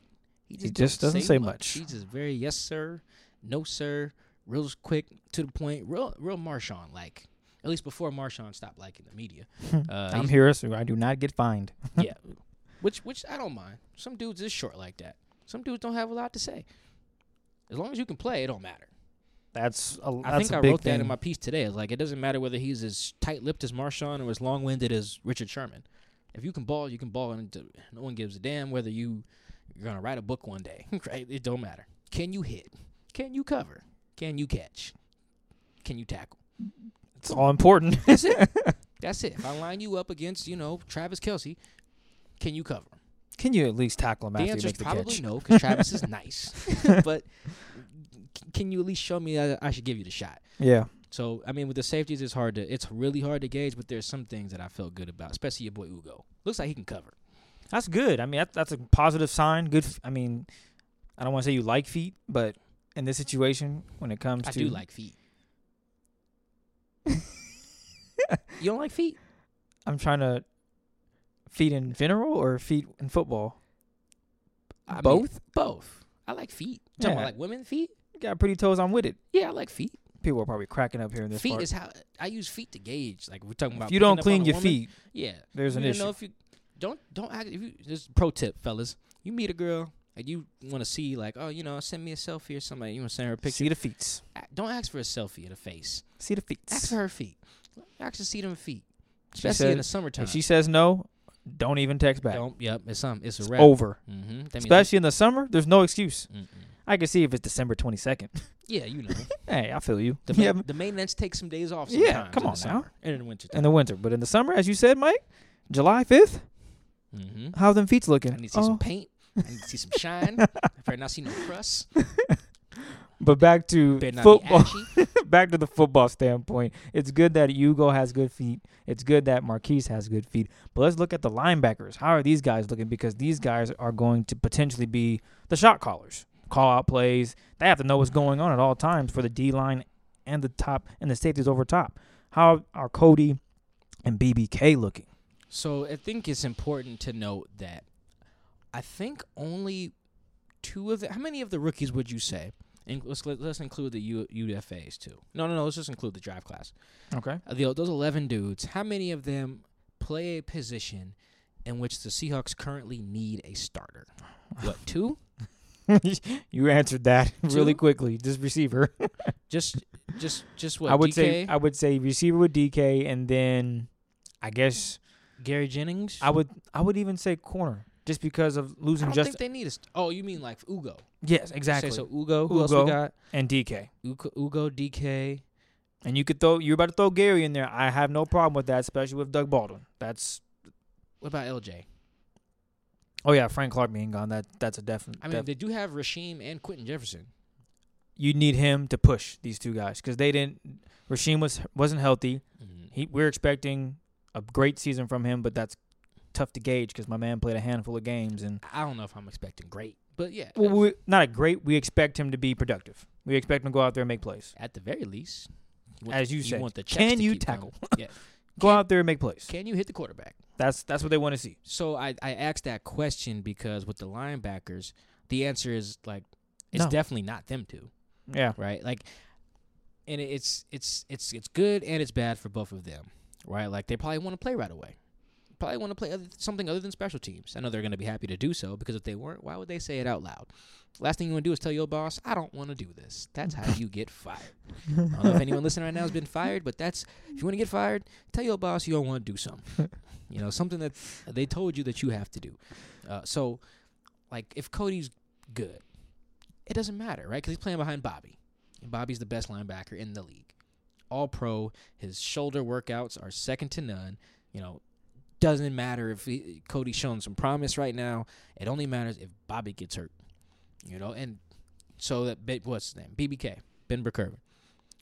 He don't just doesn't say much. He's just very yes sir, no sir, real quick to the point, real real Marshawn like. At least before Marshawn stopped liking the media. *laughs* Uh, I'm here, so I do not get fined. yeah, *laughs* which which I don't mind. Some dudes is short like that. Some dudes don't have a lot to say. As long as you can play, it don't matter. That's a, that's I think a I big wrote thing. that in my piece today. It's like it doesn't matter whether he's as tight-lipped as Marshawn or as long-winded as Richard Sherman. If you can ball, you can ball, and no one gives a damn whether you you're gonna write a book one day. *laughs* right? It don't matter. Can you hit? Can you cover? Can you catch? Can you tackle? it's all important. That's it. *laughs* That's it. If I line you up against, you know, Travis Kelce, can you cover him? Can you at least tackle him The after you answer is make the probably catch? no, because Travis is *laughs* nice. *laughs* but c- can you at least show me that I should give you the shot? Yeah. So I mean, with the safeties, it's hard to it's really hard to gauge. But there's some things that I felt good about, especially your boy Ugo. Looks like he can cover. That's good. I mean, that's that's a positive sign. Good. F- I mean, I don't want to say you like feet, but in this situation, when it comes I to I do like feet. *laughs* you don't like feet? I'm trying to feet in general or feet in football. I mean, Both? both. I like feet. You talking Yeah. about like women feet? You got pretty toes. I'm with it. Yeah, I like feet. People are probably cracking up here in this feet part. is how I use feet to gauge. Like we're talking about. if you don't picking up on clean your woman, feet, yeah, there's an issue. Know if you don't don't act. If you just pro tip, fellas, you meet a girl and you want to see like, oh, you know, send me a selfie or something. You want to send her a picture. See the feet. Don't ask for a selfie of the face. See the feet. Ask for her feet. Ask to see them feet, especially in the summertime. If she says no, don't even text back. don't. Yep, it's some. It's a It's wrap. over. Mm-hmm. Especially in the summer, there's no excuse. Mm-mm. I can see if it's December 22nd. *laughs* Yeah, you know. *laughs* hey, I feel you. The, *laughs* yeah, the maintenance takes some days off. Yeah, come on now. summer and in the winter. in the winter, but in the summer, as you said, Mike, July 5th, mm-hmm. how them feet's looking? I need to see Oh. some paint. I need to see some shine. I better not see no crust. But back to football. Back to the football standpoint. It's good that Ugo has good feet. It's good that Marquise has good feet. But let's look at the linebackers. How are these guys looking? Because these guys are going to potentially be the shot callers, call out plays. They have to know what's going on at all times for the D line and the top and the safeties over top. How are Cody and BBK looking? So I think it's important to note that I think only two of the. How many of the rookies would you say? And let's let, let's include the U, UFAs too. No, no, no. Let's just include the draft class. Okay. Uh, the, those eleven dudes. How many of them play a position in which the Seahawks currently need a starter? What two? *laughs* you answered that really quickly. Just receiver. *laughs* Just, just, just what? I would DK? say I would say receiver with DK and then I guess Gary Jennings. I would I would even say corner just because of I losing don't just think they need a. St- oh, you mean like Ugo? yes exactly so Ugo. Who else we got? and DK Ugo, Ugo DK. and you could throw you're about to throw Gary in there. I have no problem with that, especially with Doug Baldwin. That's What about LJ? oh yeah, Frank Clark being gone. That that's a definite. I mean, they do have Rasheem and Quinton Jefferson. you need him to push these two guys because they didn't. Rasheem was wasn't healthy. Mm-hmm. He we're expecting a great season from him, but that's tough to gauge because my man played a handful of games and I don't know if I'm expecting great, but yeah, well, we, not a great. We expect him to be productive. We expect him to go out there and make plays. at the very least, As you said, want the can you tackle? *laughs* yeah, *laughs* Go Can- out there and make plays. can you hit the quarterback? That's that's what they want to see. So I I asked that question because with the linebackers, the answer is like it's No. definitely not them two, Yeah. right? Like, and it's it's it's it's good and it's bad for both of them, right? Like they probably want to play right away. Probably want to play other, something other than special teams. I know they're going to be happy to do so because if they weren't, why would they say it out loud? Last thing you want to do is tell your boss, "I don't want to do this." That's how you get fired. I don't know if anyone listening right now has been fired, but that's if you want to get fired, tell your boss you don't want to do something. *laughs* you know, something that they told you that you have to do. Uh, so, like, if Cody's good, it doesn't matter, right? Because he's playing behind Bobby, and Bobby's the best linebacker in the league. All pro. His shoulder workouts are second to none. You know, doesn't matter if he, Cody's showing some promise right now. It only matters if Bobby gets hurt. You know, and so that what's his name? BBK Ben Burr-Kirven.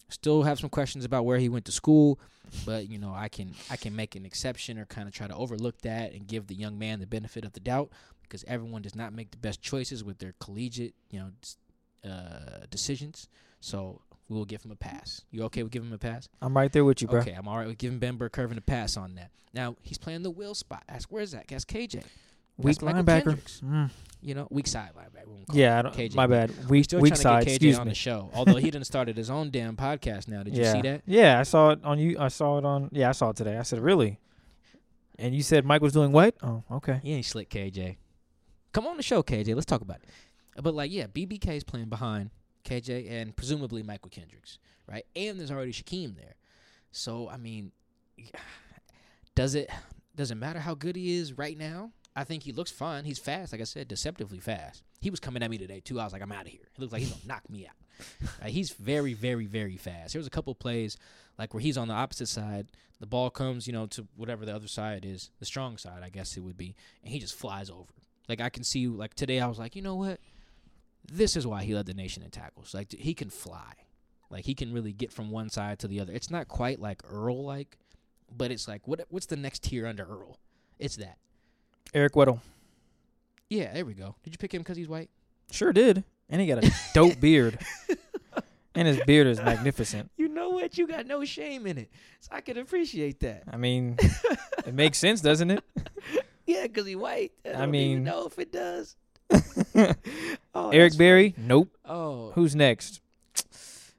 Still have some questions about where he went to school, but you know I can I can make an exception or kind of try to overlook that and give the young man the benefit of the doubt because everyone does not make the best choices with their collegiate you know uh, decisions. So we will give him a pass. You okay with giving him a pass? I'm right there with you, bro. Okay, I'm all right with giving Ben Burr-Kirven a pass on that. Now he's playing the will spot. Ask where's that? Ask KJ. Weak That's linebacker. Mm. You know, weak side linebacker. Yeah, I don't, KJ. my bad. We Weak, still weak trying side. to get KJ Excuse on me. the show. Although he *laughs* done started his own damn podcast now. Did you yeah. see that? Yeah, I saw it on you. I saw it on. Yeah, I saw it today. I said, really? And you said Mike was doing what? Oh, okay. He ain't slick, KJ. Come on the show, KJ. Let's talk about it. But like, yeah, BBK is playing behind KJ and presumably Mychal Kendricks, right? And there's already Shaquem there. So I mean, *sighs* does it does it matter how good he is right now? I think he looks fine. He's fast, like I said, deceptively fast. He was coming at me today too. I was like, I'm out of here. He looks like he's gonna knock me out. *laughs* He's very, very, very fast. There was a couple plays like where he's on the opposite side. The ball comes, you know, to whatever the other side is, the strong side, I guess it would be, and he just flies over. Like I can see, like today, I was like, you know what? This is why he led the nation in tackles. Like he can fly, like he can really get from one side to the other. It's not quite like Earl, like, but it's like what? What's the next tier under Earl? It's that. Eric Weddle. Yeah, there we go. Did you pick him because he's white? Sure did. And he got a dope beard. *laughs* And his beard is magnificent. You know what? You got no shame in it, so I can appreciate that. I mean, *laughs* it makes sense, doesn't it? Yeah, because he white. I, I mean- know if it does. *laughs* Oh, Eric Berry? Nope. Oh, Who's next?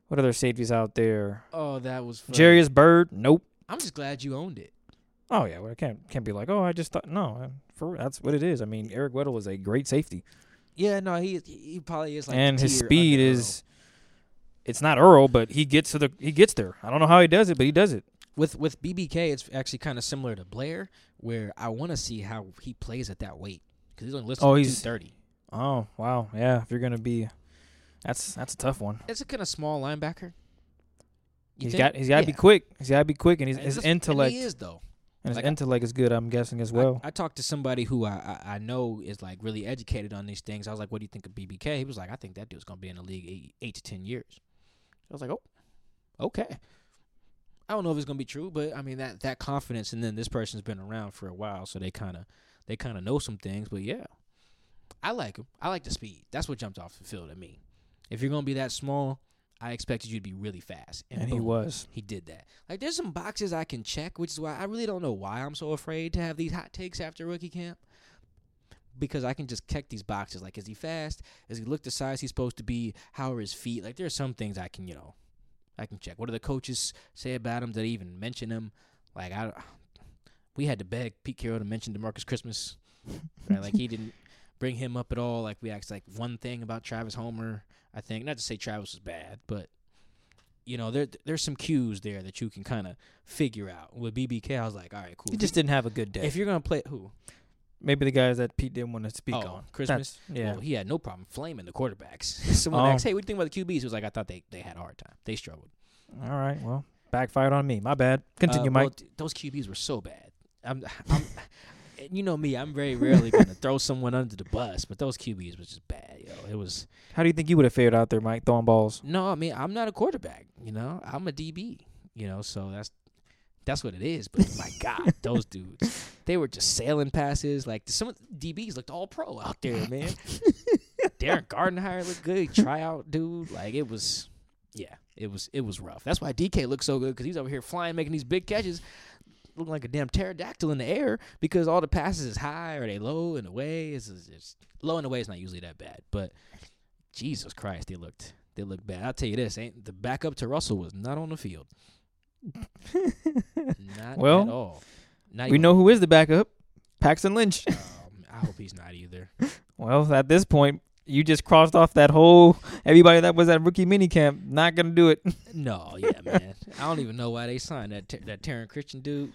What other safeties out there? oh, that was funny. Jairus Byrd? Nope. I'm just glad you owned it. Oh yeah, well, I can't can't be like, oh, I just thought no. uh, For that's what it is. I mean, Eric Weddle is a great safety, Yeah, no, he he probably is like. and his speed is. It's not Earl, but he gets to the he gets there. I don't know how he does it, but he does it. With with BBK. It's actually kind of similar to Blair, where I want to see how he plays at that weight because he's only listed Oh, at he's- 230. Oh wow, yeah. If you're gonna be, that's that's a tough one. It's a kind of small linebacker. You He's think? got he's got to be quick. He's got to be quick, and his this- and intellect he is though. and his like, I- intellect is good. I'm guessing as I- well. I, talked to somebody who I, I I know is like really educated on these things. I was like, "What do you think of BBK?" He was like, "I think that dude's gonna be in the league eight, eight to ten years." I was like, "Oh, okay." I don't know if it's gonna be true, but I mean that that confidence, and then this person's been around for a while, so they kind of they kind of know some things. But yeah, I like him. I like the speed. That's what jumped off the field at me. If you're gonna be that small, I expected you to be really fast, and, and he was. He did that. Like, there's some boxes I can check, which is why I really don't know why I'm so afraid to have these hot takes after rookie camp. Because I can just check these boxes. Like, is he fast? Is he look the size he's supposed to be? How are his feet? Like, there's some things I can, you know, I can check. What do the coaches say about him? Did they even mention him? Like, I, we had to beg Pete Carroll to mention Demarcus Christmas. Right? Like, he didn't bring him up at all. Like, we asked like one thing about Travis Homer. I think not to say Travis was bad, but you know, there there's some cues there that you can kind of figure out. With BBK, I was like, all right, cool. He just didn't have a good day. if you're gonna play who? Maybe the guys that Pete didn't want to speak oh, on. Christmas. That's- yeah. Well, he had no problem flaming the quarterbacks. *laughs* Someone Oh. asked, "Hey, what do you think about the QBs?" He was like, "I thought they they had a hard time. They struggled." All right. Well, backfired on me. My bad. Continue, Uh, well, Mike. those QBs were so bad. I'm, *laughs* I'm you know me. I'm very rarely gonna *laughs* throw someone under the bus, but those QBs was just bad. Yo, it was How do you think you would have fared out there, Mike, throwing balls? no. I mean, I'm not a quarterback. You know, I'm a DB. You know, so that's that's what it is. But my *laughs* God, those dudes, they were just sailing passes. Like some of the DBs looked all pro out there, *laughs* man. Darren Gardenhire looked good. Tryout dude, like it was, yeah, it was it was rough. That's why DK looked so good because he's over here flying, making these big catches, looking like a damn pterodactyl in the air because all the passes is high or they low and away. It's, it's, it's low and away is not usually that bad, but Jesus Christ, they looked they looked bad. I'll tell you this: ain't the backup to Russell was not on the field, *laughs* not Well, at all. Not we even- know who is the backup. Paxton Lynch. Um, I hope he's not either. *laughs* well, at this point, you just crossed off that whole everybody that was at rookie minicamp. Not gonna do it. No, yeah, man. I don't even know why they signed that Ter- that Taryn Christian dude.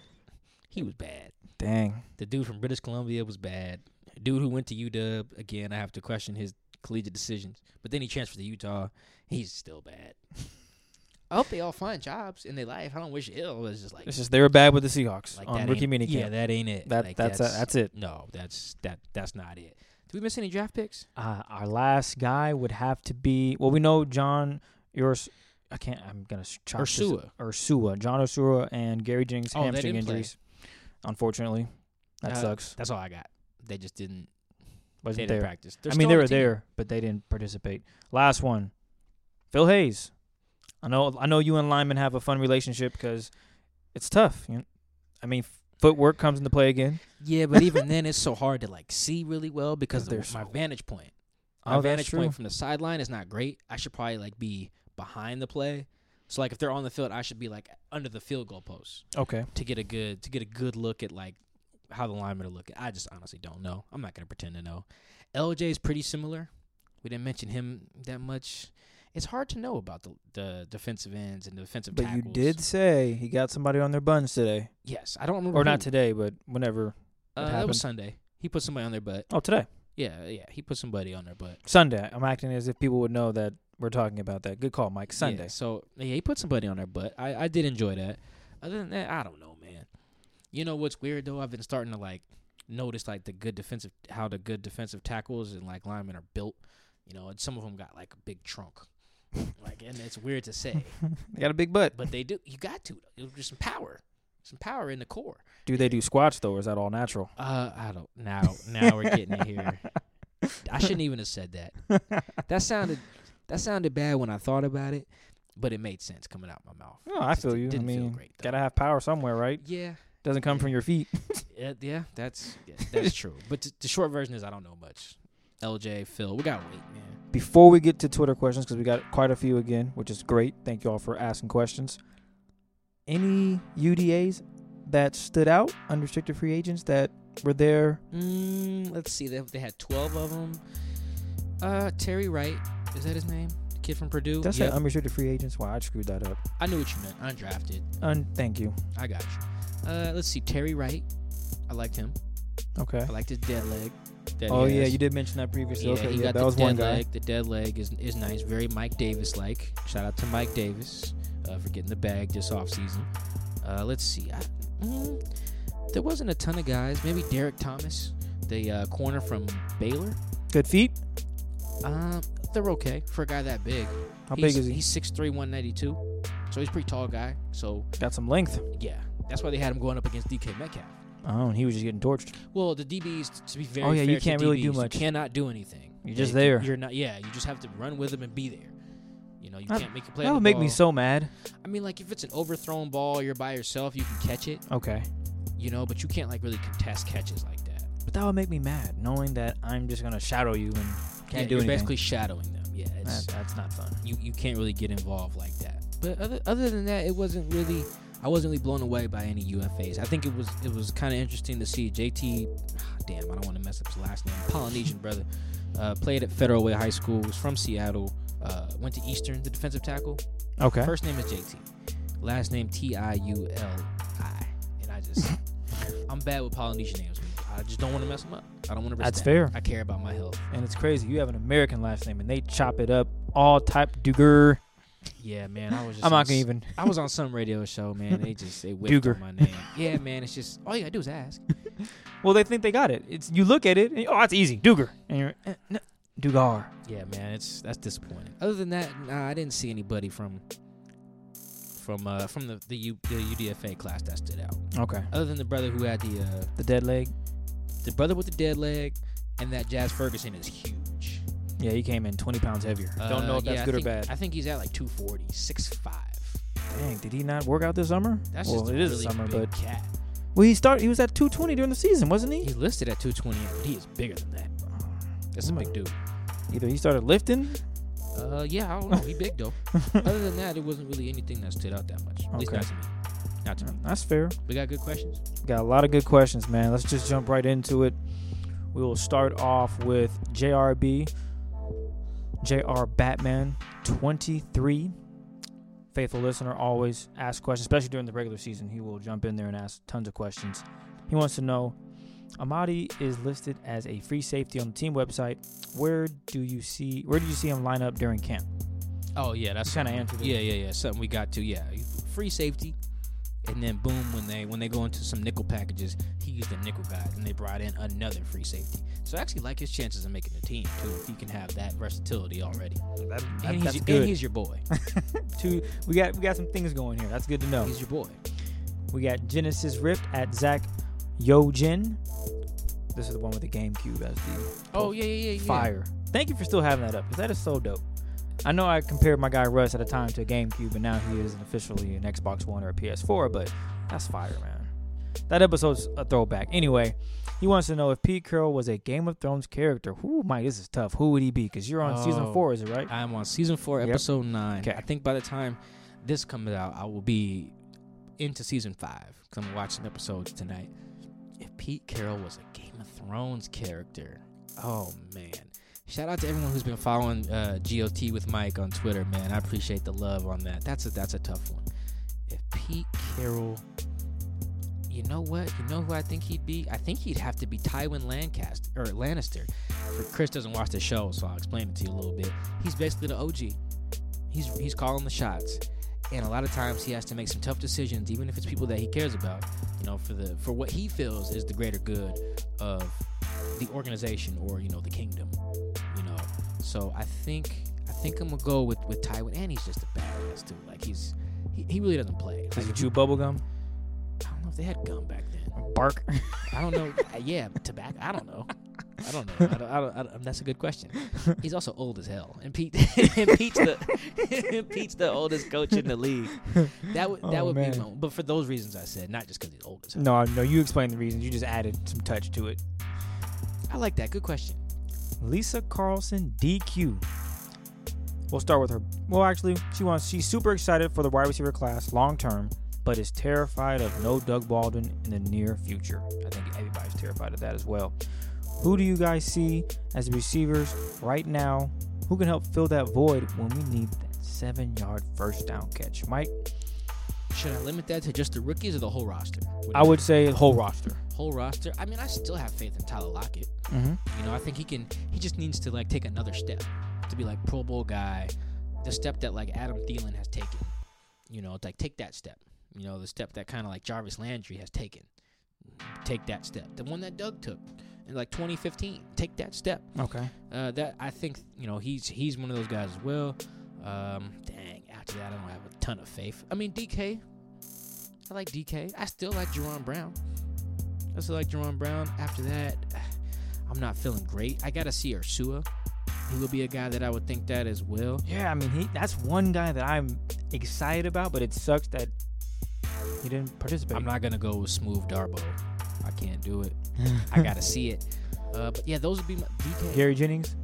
He was bad. Dang. The dude from British Columbia was bad. Dude who went to UW again, I have to question his collegiate decisions. But then he transferred to Utah. He's still bad. I hope they all find jobs in their life. I don't wish ill. It's just like It's just they were bad with the Seahawks like on rookie ain't- minicamp. Yeah, that ain't it. that Like, that's that's, that's it. no, that's that that's not it. Did we miss any draft picks? Uh, our last guy would have to be well. We know John yours I can't. I'm gonna chop Ursua. Ursua, John Ursua, and Gary Jennings Oh, hamstring didn't play. Unfortunately, that Uh, sucks. That's all I got. They just didn't. Wasn't didn't there. practice. They're I mean, they were team. there, but they didn't participate. Last one, Phil Haynes. I know. I know you and Lyman have a fun relationship because it's tough. You know? I mean, footwork comes into play again. Yeah, but even *laughs* then, it's so hard to like see really well because of my vantage point. My Oh, vantage point from the sideline is not great. I should probably like be behind the play. So like if they're on the field, I should be like under the field goal post Okay. to get a good to get a good look at like how the linemen are looking. I just honestly don't know. I'm not gonna pretend to know. LJ is pretty similar. We didn't mention him that much. It's hard to know about the the defensive ends and the defensive But tackles. you did say he got somebody on their buns today, yes. I don't remember or not today, but whenever. Uh, it that was Sunday. He put somebody on their butt. Oh, today, Yeah, yeah. He put somebody on their butt. Sunday. I'm acting as if people would know that we're talking about that. Good call, Mike. Sunday. Yeah, so yeah, he put somebody on there, but I, I did enjoy that. Other than that, I don't know, man. You know what's weird though? I've been starting to like notice like the good defensive how the good defensive tackles and like linemen are built. You know, and some of them got like a big trunk. like, and it's weird to say, *laughs* They got a big butt. but they do. You got to. There's some power, some power in the core. Do they do squats though, or is that all natural? Uh, I don't. Now, now we're getting it here. *laughs* I shouldn't even have said that. That sounded, that sounded bad when I thought about it, but it made sense coming out my mouth. No, I feel you. I mean, great, gotta have power somewhere, right? Yeah, Doesn't come from your feet. *laughs* yeah, yeah that's yeah, that's true. But t- the short version is I don't know much. LJ, Phil, we gotta wait, man. Before we get to Twitter questions, because we got quite a few again, which is great. Thank you all for asking questions. Any UDAs that stood out, unrestricted free agents that were there? Mm, let's see. They, they had twelve of them. Uh, Terry Wright is that his name? The kid from Purdue. Say Yep. unrestricted free agents? Wow, I screwed that up. I knew what you meant. Undrafted. Un- thank you. I got you. Uh, let's see. Terry Wright. I liked him. Okay. I liked his dead leg. Oh yeah, you did mention that previously. Yeah, okay, he yeah, got that the was dead one guy. leg. The dead leg is is nice, very Mike Davis like. Shout out to Mike Davis uh, for getting the bag this off season. Uh, let's see. I, mm, there wasn't a ton of guys. Maybe Derek Thomas, the uh, corner from Baylor. Good feet. Um, they're okay for a guy that big. How he's, big is he? He's 6'3", 192. So he's a pretty tall guy. So Got some length. yeah, that's why they had him going up against DK Metcalf. Oh, and he was just getting torched. Well, the DBs to be very Oh, yeah, you can't really do much. You cannot do anything. You're just Like, there. You're not. Yeah, you just have to run with them and be there. You know, you That- can't make a play. That would make me so mad. I mean, like if it's an overthrown ball, you're by yourself, you can catch it. Okay. You know, but you can't like really contest catches like that. But that would make me mad, knowing that I'm just gonna shadow you and can't yeah, do you're anything. basically shadowing them. Yeah, it's, That- that's not fun. you you can't really get involved like that. But other other than that, it wasn't really. I wasn't really blown away by any UFAs. I think it was it was kind of interesting to see JT. Damn, I don't want to mess up his last name. Polynesian *laughs* brother. Uh, played at Federal Way High School. Was from Seattle. Uh, went to Eastern. The defensive tackle. Okay. First name is JT. Last name T I U L I. And I just *laughs* I'm bad with Polynesian names. I just don't want to mess them up. I don't want to. That's fair. I care about my health. And it's crazy. You have an American last name, and they chop it up all type Duger. Yeah, man. I was. Just I'm not gonna s- even. I was on some radio show, man. They just they whipped Duger. my name. Yeah, man. It's just all you gotta do is ask. *laughs* Well, they think they got it. It's you look at it, and, oh, that's easy, Duger, and you're eh, no, Dugar. Yeah, man. It's that's disappointing. Other than that, nah, I didn't see anybody from from uh from the the, U, the UDFA class that stood out. Okay. Other than the brother who had the uh The dead leg. The brother with the dead leg, and that Jazz Ferguson is huge. Yeah, he came in 20 pounds heavier. Don't know Uh, if that's yeah, good think- or bad. I think he's at like 240, 6'5". Dang, did he not work out this summer? That's well, just it a is really summer, big but cat. well, he start. He was at 220 during the season, wasn't he? He's listed at 220, but he is bigger than that. That's a my- big dude. Either he started lifting. Uh, yeah, I don't know. He big though. *laughs* Other than that, it wasn't really anything that stood out that much. At least not to me. Not to me. That's fair. We got good questions. Got a lot of good questions, man. Let's just jump right into it. We will start off with JRB, JR Batman 23. Faithful listener, always ask questions, especially during the regular season. He will jump in there and ask tons of questions. He wants to know Amadi is listed as a free safety on the team website. Where do you see where do you see him line up during camp? Oh yeah, that's Kinda something- answered. Yeah, yeah, yeah. Something we got to. Yeah, free safety. And then boom, when they when they go into some nickel packages, he's the nickel guy. And they brought in another free safety. So I actually like his chances of making the team too, if he can have that versatility already. That, And he's, and he's your boy. *laughs* Two, we got we got some things going here. That's good to know. He's your boy. We got Genesis Rift at Zach Yojin. This is the one with the GameCube as the Oh yeah, yeah, yeah, yeah. fire. Thank you for still having that up because that is so dope. I know I compared my guy Russ at a time to a GameCube, and now he is officially an Xbox One or a PS4. But that's fire, man. That episode's a throwback. Anyway, he wants to know if Pete Carroll was a Game of Thrones character. Whoo, Mike, this is tough. Who would he be? Because you're on season Oh. four, is it right? I'm on season four, Yep. episode nine. Okay. I think by the time this comes out, I will be into season five because I'm watching episodes tonight. If Pete Carroll was a Game of Thrones character, oh man! Shout out to everyone who's been following uh, GOT with Mike on Twitter, man. I appreciate the love on that. That's a that's a tough one. If Pete Carroll, you know what? You know who I think he'd be? I think he'd have to be Tywin Lancaster or Lannister. Chris doesn't watch the show, so I'll explain it to you a little bit. He's basically the OG. He's he's calling the shots, and a lot of times he has to make some tough decisions, even if it's people that he cares about. You know, for the for what he feels is the greater good of the organization or you know the kingdom. So I think I think I'm gonna go with with Tywin, and he's just a badass too. Like he's he, he really doesn't play. Does Like, he chew you- bubblegum? I don't know if they had gum back then. Bark? I don't know. *laughs* Uh, yeah, tobacco. I don't know. I don't know. I don't, I don't, I don't, that's a good question. *laughs* He's also old as hell, and Pete, *laughs* and Pete's the Pete's the oldest coach in the league. That would that Oh, would man. be, my, but for those reasons I said, not just because he's old as hell. No, no, you explained the reasons. You just added some touch to it. I like that. Good question. Lisa Carlson DQ. We'll start with her. Well, actually, she wants. She's super excited for the wide receiver class long term, but is terrified of no Doug Baldwin in the near future. I think everybody's terrified of that as well. Who do you guys see as receivers right now? Who can help fill that void when we need that seven-yard first down catch? Mike, Should I limit that to just the rookies or the whole roster? What I would say whole roster. whole roster. I mean, I still have faith in Tyler Lockett. Mm-hmm. You know, I think he can. He just needs to like take another step to be like Pro Bowl guy. The step that like Adam Thielen has taken. You know, like take that step. You know, the step that kind of like Jarvis Landry has taken. Take that step. The one that Doug took in like 2015. Take that step. Okay. Uh, that I think you know he's he's one of those guys as well. Um, dang. After that, I don't have a ton of faith. I mean, DK. I like DK. I still like Jaron Brown. I still like Jaron Brown. After that, *sighs* I'm not feeling great. I gotta see Ursua. He will be a guy that I would think that as well. Yeah, I mean, he that's one guy that I'm excited about, but it sucks that he didn't participate. I'm not gonna go with Smooth Darboh. I can't do it. *laughs* I gotta see it. Uh, but yeah, those would be my DK. Gary Jennings.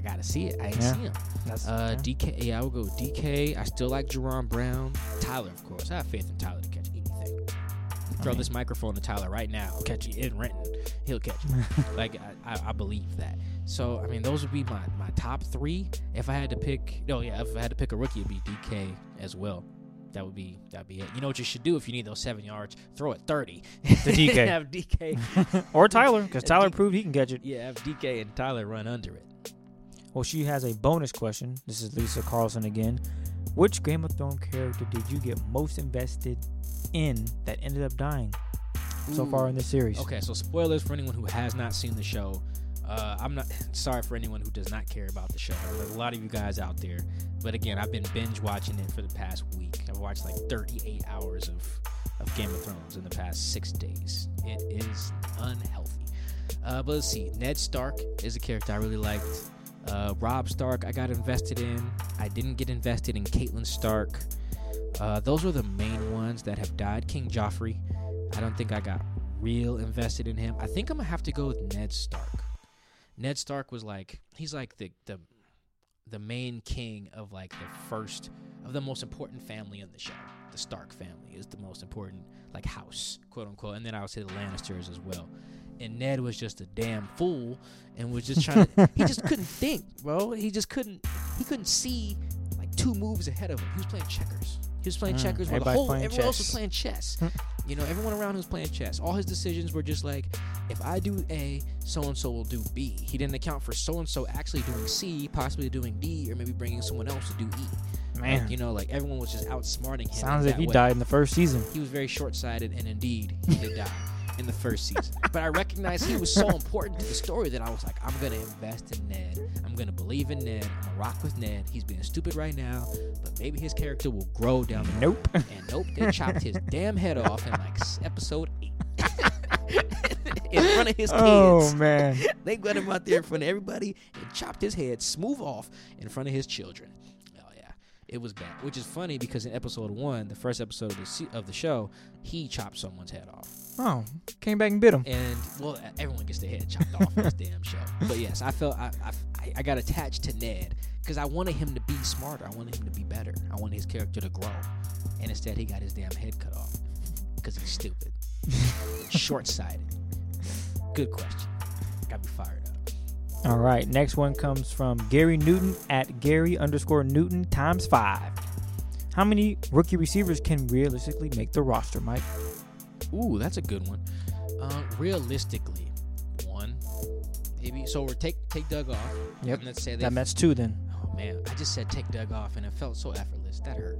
I gotta see it. I ain't Yeah. see him. That's Uh, yeah. DK. Yeah, I would go DK. I still like Jaron Brown. Tyler, of course. I have faith in Tyler to catch anything. I Throw mean- this microphone to Tyler right now. Catch it in Renton. He'll catch it. *laughs* like I, I, I believe that. So I mean, those would be my, my top three. If I had to pick, no, yeah, if I had to pick a rookie, it'd be DK as well. That would be that'd be it. You know what you should do if you need those seven yards? Throw it thirty. To DK. *laughs* have DK. *laughs* or Tyler, because Tyler D- proved he can catch it. yeah, have DK and Tyler run under it. Well, she has a bonus question. This is Lisa Carlson again. Which Game of Thrones character did you get most invested in that ended up dying so far in the series? Okay, so spoilers for anyone who has not seen the show. Uh, I'm not *laughs* sorry for anyone who does not care about the show. There's a lot of you guys out there, but again, I've been binge watching it for the past week. I've watched like 38 hours of of Game of Thrones in the past six days. It is unhealthy. Uh, but let's see. Ned Stark is a character I really liked. Uh, Robb Stark, I got invested in. I didn't get invested in Catelyn Stark. Uh, those are the main ones that have died. King Joffrey, I don't think I got real invested in him. I think I'm gonna have to go with Ned Stark. Ned Stark was like he's like the the the main king of like the first of the most important family in the show. The Stark family is the most important like house, quote unquote. And then I would say the Lannisters as well. And Ned was just a damn fool and was just trying to he just couldn't *laughs* think, bro. He just couldn't he couldn't see like two moves ahead of him. He was playing checkers. He was playing Mm, checkers while the whole everyone else was playing chess. *laughs* you know, everyone around him was playing chess. All his decisions were just like, if I do A, so and so will do B. He didn't account for so and so actually doing C, possibly doing D, or maybe bringing someone else to do E. Man. Like, you know, like everyone was just outsmarting him. Sounds like he way. died in the first season. He was very short sighted, and indeed, he did die *laughs* in the first season. But I recognized he was so important to the story that I was like, I'm to invest in Ned. I'm to believe in Ned. I'm to rock with Ned. He's being stupid right now, but maybe his character will grow down the road. Nope. And nope, they chopped his damn head off in like episode 8. *laughs* in front of his oh, kids. Oh man. *laughs* They got him out there in front of everybody and chopped his head smooth off in front of his children. It was bad. Which is funny because in episode one, the first episode of the of the show, he chopped someone's head off, Oh, came back and bit him. and well, everyone gets their head chopped off in this damn show. *laughs* But yes, I felt I I, I got attached to Ned because I wanted him to be smarter. I wanted him to be better. I wanted his character to grow, and instead he got his damn head cut off because he's stupid, *laughs* short sighted. Good question. Got me fired up. All right. Next one comes from Gary Newton at Gary underscore Newton times five. How many rookie receivers can realistically make the roster, Mike? Ooh, that's a good one. Uh, realistically, one, maybe. So we're take take Doug off. Yep. Let's say. That Mets two then. oh man, I just said take Doug off, and it felt so effortless. That hurt.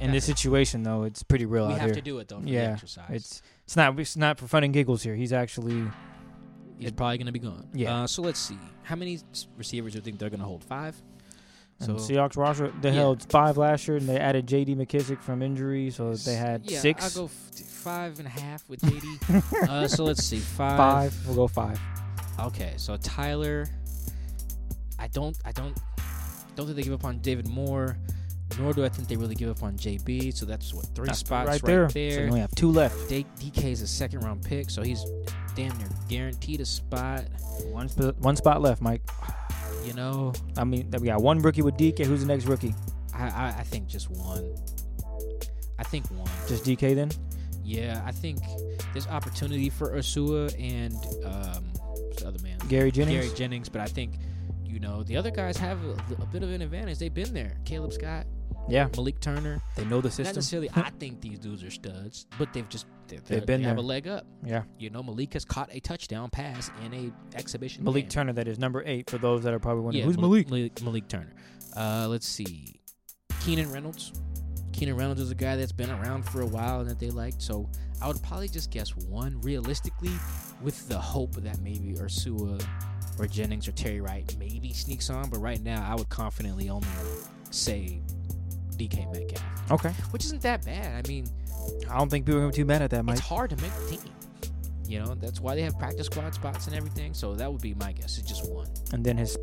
In this situation though, it's pretty real we out have here. to do it though for the Yeah, exercise. It's it's not it's not for fun and giggles here. He's actually He's probably gonna be gone. Yeah. Uh, so let's see. How many s- receivers do you think they're gonna hold? Five. and So Seahawks roster. They Yeah. held five last year, and they added J.D. McKissic from injury, so they had yeah, six. I'll go f- five and a half with *laughs* JD. uh, so let's see. Five. five. We'll go five. Okay, so Tyler, I don't, I don't, don't think they give up on David Moore, nor do I think they really give up on JB. So that's what three That's spots right there. So you only have two left. D- DK is a second round pick, so he's damn near guaranteed a spot. One sp- one spot left, Mike. You know, I mean, we got one rookie with DK. Who's the next rookie? I, I, I think just one. I think one. Just DK then. Yeah, I think there's opportunity for Ursua and um, what's the other man? Gary Jennings. Gary Jennings, but I think know the other guys have a, a bit of an advantage. They've been there. Caleb Scott, yeah, Malik Turner. they know the system. Not necessarily. I *laughs* think these dudes are studs, but they've just They've they're- been they have a leg up. Yeah, You know, Malik has caught a touchdown pass in a exhibition. Malik game. Turner. That is number eight for those that are probably wondering Yeah, who's Malik. Malik, Malik Turner. Uh, let's see. Keenan Reynolds. Keenan Reynolds is a guy that's been around for a while and that they liked. So I would probably just guess one realistically, with the hope that maybe Ursua or Jennings or Terry Wright maybe sneaks on. But right now, I would confidently only say DK Metcalf, Okay, which isn't that bad. I mean, I don't think people are gonna be too mad at that, Mike. it's hard to make the team. You know, that's why they have practice squad spots and everything. So that would be my guess. It's just one. And then his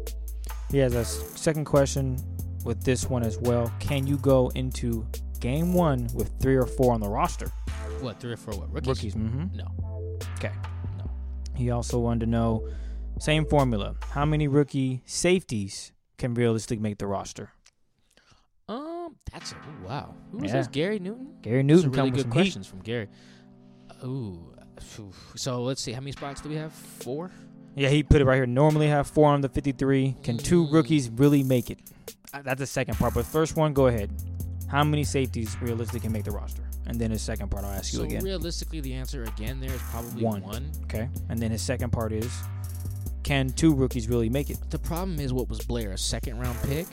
he has a second question with this one as well. Can you go into game one with three or four on the roster? What, three or four what? Rookies? Rookies. Mm-hmm. No. Okay. No. He also wanted to know same formula. How many rookie safeties can realistically make the roster? Um, that's a ooh, wow. Who was Yeah. this? Gary Newton. Gary Newton really good some heat. questions from Gary. Ooh, so let's see. How many spots do we have? Four. Yeah, he put it right here. Normally have four on the 53. Can two Mm. rookies really make it? Uh, That's the second part. But first one, go ahead. How many safeties realistically can make the roster? And then his second part, I'll ask you so again. realistically, the answer again there is probably One. one. okay. And then his second part is, can two rookies really make it? The problem is what was Blair a second round pick,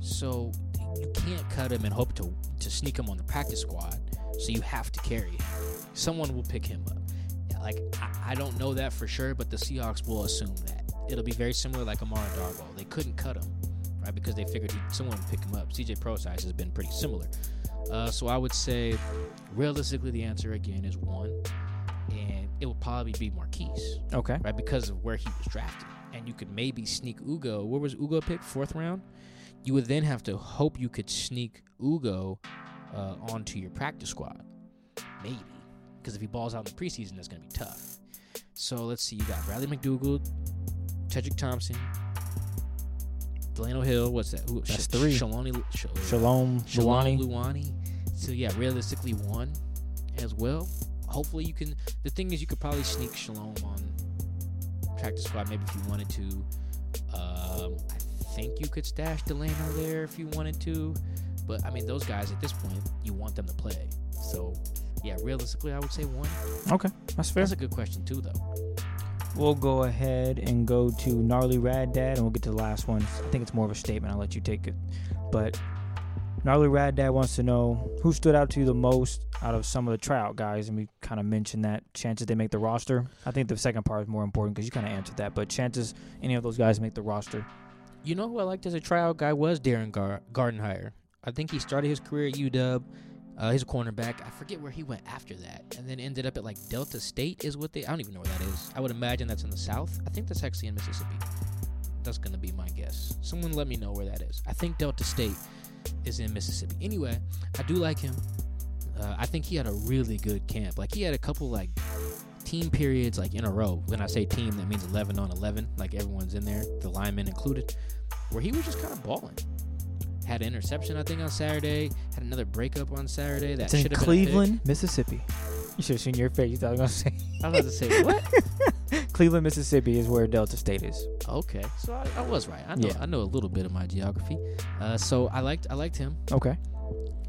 so you can't cut him and hope to to sneak him on the practice squad. So you have to carry him. Someone will pick him up. Like I, I don't know that for sure, but the Seahawks will assume that it'll be very similar like Amara Darboh. They couldn't cut him, right? Because they figured someone would pick him up. CJ Prosise has been pretty similar. Uh, so I would say, realistically, the answer again is one, and it would probably be Marquise Okay. right? Because of where he was drafted. And you could maybe sneak Ugo. Where was Ugo picked? Fourth round? You would then have to hope you could sneak Ugo uh, onto your practice squad. Maybe. Because if he balls out in the preseason, that's going to be tough. So let's see. You got Bradley McDougal, Tedric Thompson, Delano Hill. What's that? Who, That's three. Shaloni, Sh- Shalom, Shalom. Luani. So yeah, realistically one as well. Hopefully you can. The thing is, you could probably sneak Shalom on practice squad maybe if you wanted to. Um, I think you could stash Delano there if you wanted to, but I mean those guys at this point you want them to play. So yeah, realistically I would say one. Okay, that's fair. That's a good question too though. We'll go ahead and go to Gnarly Rad Dad, and we'll get to the last one. I think it's more of a statement. I'll let you take it. But Gnarly Rad Dad wants to know who stood out to you the most out of some of the tryout guys, and we kind of mentioned that chances they make the roster. I think the second part is more important because you kind of answered that, but chances any of those guys make the roster. You know who I liked as a tryout guy was Darren Gar- Gardenhire. I think he started his career at UW. Uh, he's a cornerback. I forget where he went after that, and then ended up at like Delta State is what they. I don't even know where that is. I would imagine that's in the South. I think that's actually in Mississippi. That's gonna be my guess. Someone let me know where that is. I think Delta State is in Mississippi. Anyway, I do like him. Uh, I think he had a really good camp. Like he had a couple like team periods like in a row. When I say team, that means 11 on 11. Like everyone's in there, the linemen included, where he was just kind of balling. Had an interception, I think, on Saturday. Had another breakup on Saturday. That It's in Cleveland, Mississippi. You should have seen your face. You thought I was going to say I was about to say what? *laughs* Cleveland, Mississippi is where Delta State is. okay, so I, I was right. I know. Yeah. I know a little bit of my geography. Uh, so I liked. I liked him. Okay.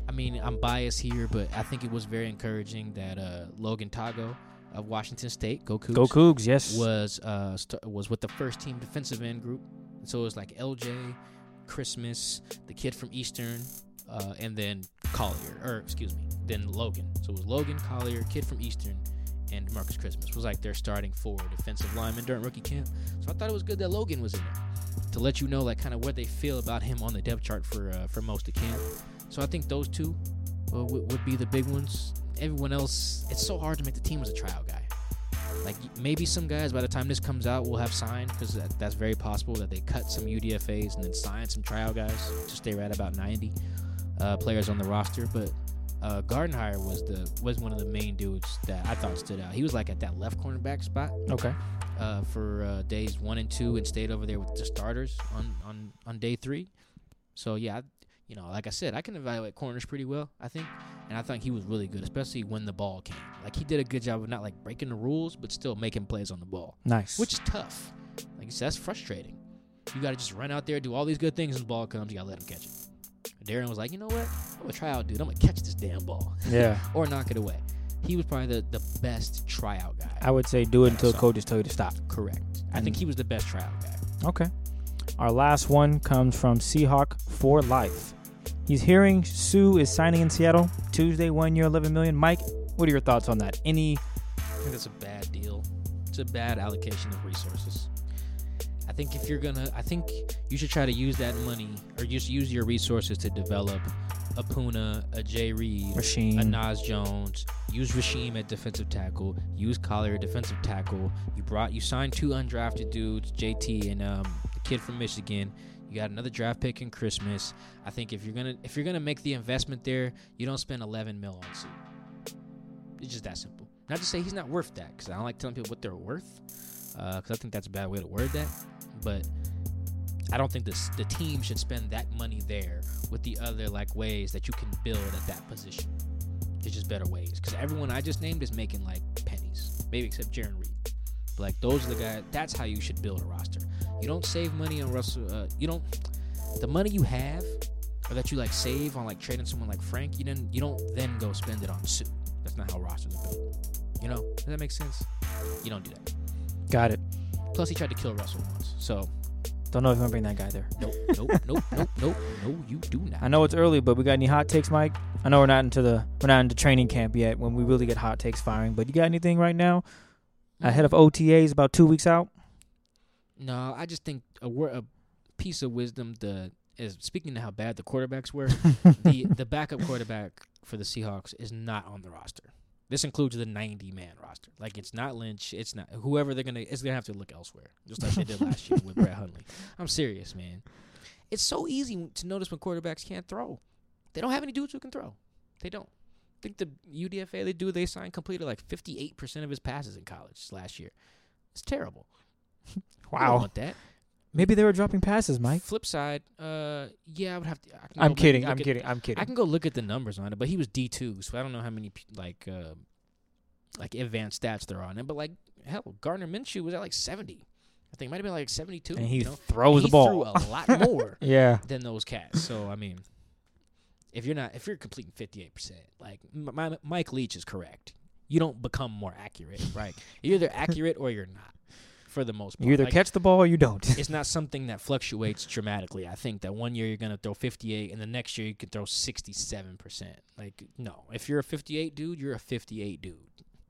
I mean, I'm biased here, but I think it was very encouraging that uh, Logan Tago of Washington State, go Cougs, Go Cougs, yes. was uh, st- was with the first team defensive end group. So it was like LJ, Christmas, the kid from Eastern, uh, and then Collier, or excuse me, then Logan. So it was Logan Collier, kid from Eastern, and Marcus Christmas was like their starting four defensive lineman during rookie camp. So I thought it was good that Logan was in there to let you know like kind of what they feel about him on the depth chart for uh, for most of camp. So I think those two uh, would, would be the big ones. Everyone else, it's so hard to make the team as a trial guy. Like maybe some guys by the time this comes out will have signed because that, that's very possible that they cut some UDFA's and then sign some trial guys to stay right about 90 uh, players on the roster. But uh, Gardenhire was the was one of the main dudes that I thought stood out. He was like at that left cornerback spot Okay. uh, for uh, days one and two and stayed over there with the starters on, on, on day three. So yeah, I- you know, like I said, I can evaluate corners pretty well, I think, and I think he was really good, especially when the ball came. Like he did a good job of not like breaking the rules, but still making plays on the ball, Nice. which is tough. Like you said, that's frustrating. You got to just run out there, do all these good things, and the ball comes, you got to let him catch it. Darren was like, you know what? I'm gonna try out, dude. I'm gonna catch this damn ball *laughs* yeah. or knock it away. He was probably the, the best tryout guy. I would say do it until coaches tell you to stop. Correct. I think he was the best tryout guy. Okay. Our last one comes from Seahawk for life. He's hearing Suh is signing in Seattle Tuesday, one year, eleven million. Mike, what are your thoughts on that? Any? I think that's a bad deal. It's a bad allocation of resources. I think if you're gonna, I think you should try to use that money or just use your resources to develop a Poona, a Jay Reed, Machine. a Naz Jones. Use Rasheem at defensive tackle. Use Collier at defensive tackle. You brought, you signed two undrafted dudes, JT and um, the kid from Michigan. You got another draft pick in Christmas. I think if you're gonna if you're gonna make the investment there, you don't spend 11 mil on suit. It's just that simple. Not to say he's not worth that, because I don't like telling people what they're worth, because I think that's a bad way to word that. But I don't think this the team should spend that money there with the other like ways that you can build at that position. There's just better ways, because everyone I just named is making like pennies, maybe except Jarran Reed. But, like those are the guys. That's how you should build a roster. You don't save money on Russell. Uh, you don't. The money you have, or that you like save on like trading someone like Frank, you didn't. You don't then go spend it on Suh. That's not how rosters are built. You know? Does that make sense? You don't do that. Got it. Plus, he tried to kill Russell once. So Don't know if I'm gonna bring that guy there. nope, nope, nope, nope, nope. No, you do not. I know it's early, but we got any hot takes, Mike? I know we're not into the we're not into training camp yet when we really get hot takes firing. But you got anything right now ahead of OTAs about two weeks out? No, I just think a word, a piece of wisdom. The is speaking to how bad the quarterbacks were. *laughs* the the backup quarterback for the Seahawks is not on the roster. This includes the 90 man roster. Like it's not Lynch. It's not whoever they're gonna. It's gonna have to look elsewhere, just like they did last year with Brett Hundley. *laughs* I'm serious, man. It's so easy to notice when quarterbacks can't throw. They don't have any dudes who can throw. They don't. I think the UDFA they do they signed completed like 58 percent of his passes in college last year. It's terrible. *laughs* Wow. want that. Maybe they were dropping passes, Mike. Flip side, uh, yeah, I would have to. I I'm kidding. I'm at- kidding. I'm kidding. I can go look at the numbers on it, but he was D two, so I don't know how many like uh, like advanced stats there are on it. But like hell, Gardner Minshew was at like seventy. I think it might have been like seventy two. and he you know? throws he the ball. threw a lot *laughs* more yeah. than those cats. So I mean, if you're not if you're completing fifty eight percent, like M- my, Mike Leach is correct. You don't become more accurate, right? You're either accurate or you're not. For the most part. You either Like, catch the ball or you don't. it's not something that fluctuates dramatically. I think that one year you're gonna throw 58, and the next year you could throw 67 percent. Like, no, if you're a 58 dude, you're a 58 dude.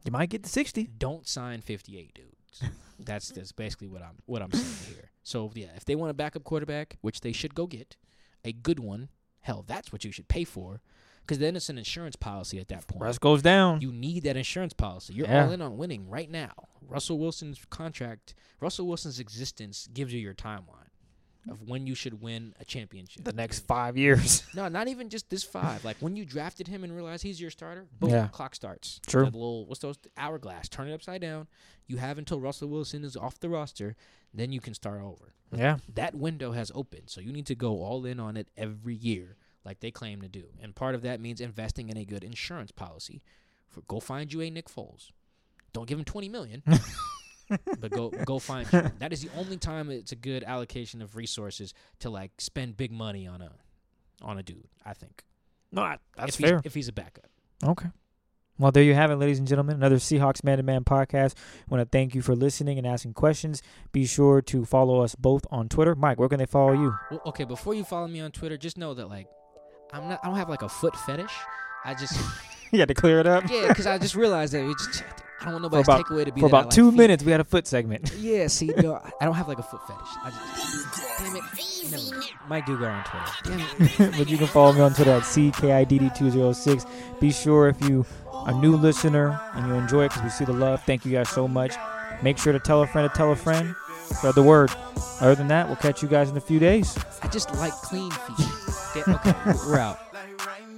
you might get to 60. Don't sign 58 dudes. that's that's basically what I'm what I'm saying here. So yeah, if they want a backup quarterback, which they should go get, a good one, hell, that's what you should pay for, because then it's an insurance policy at that point. Russ goes down. You need that insurance policy. You're Yeah. all in on winning right now. Russell Wilson's contract, Russell Wilson's existence gives you your timeline of when you should win a championship. the next five years. *laughs* No, not even just this five. Like when you drafted him and realized he's your starter, boom, Yeah. clock starts. True. The little what's those hourglass? Turn it upside down. You have until Russell Wilson is off the roster, then you can start over. yeah. That window has opened, so you need to go all in on it every year, like they claim to do. And part of that means investing in a good insurance policy. For go find you a Nick Foles. Don't give him twenty million, *laughs* but go go find him. That is the only time it's a good allocation of resources to like spend big money on a on a dude. I think No, I- that's if fair. He's, if he's a backup. Okay. Well, there you have it, ladies and gentlemen. Another Seahawks Man to Man podcast. I want to thank you for listening and asking questions. Be sure to follow us both on Twitter. Mike, where can they follow you? Well, okay, before you follow me on Twitter, just know that like I'm not. I don't have like a foot fetish. I just *laughs* you had to clear it up. yeah, because I just realized that we just. I don't want nobody's about- takeaway to be For about like two feet. minutes, we had a foot segment. *laughs* Yeah, see, no, I- don't have like a foot fetish. I just, damn it, mind. Mike Dugar on Twitter. Damn it. *laughs* but you can follow me on Twitter at CKIDD206. Be sure if you are a new listener and you enjoy it because we see the love, thank you guys so much. Make sure to tell a friend to tell a friend. Spread the word. Other than that, we'll catch you guys in a few days. I just like clean feet. Da- okay, we're out. *laughs*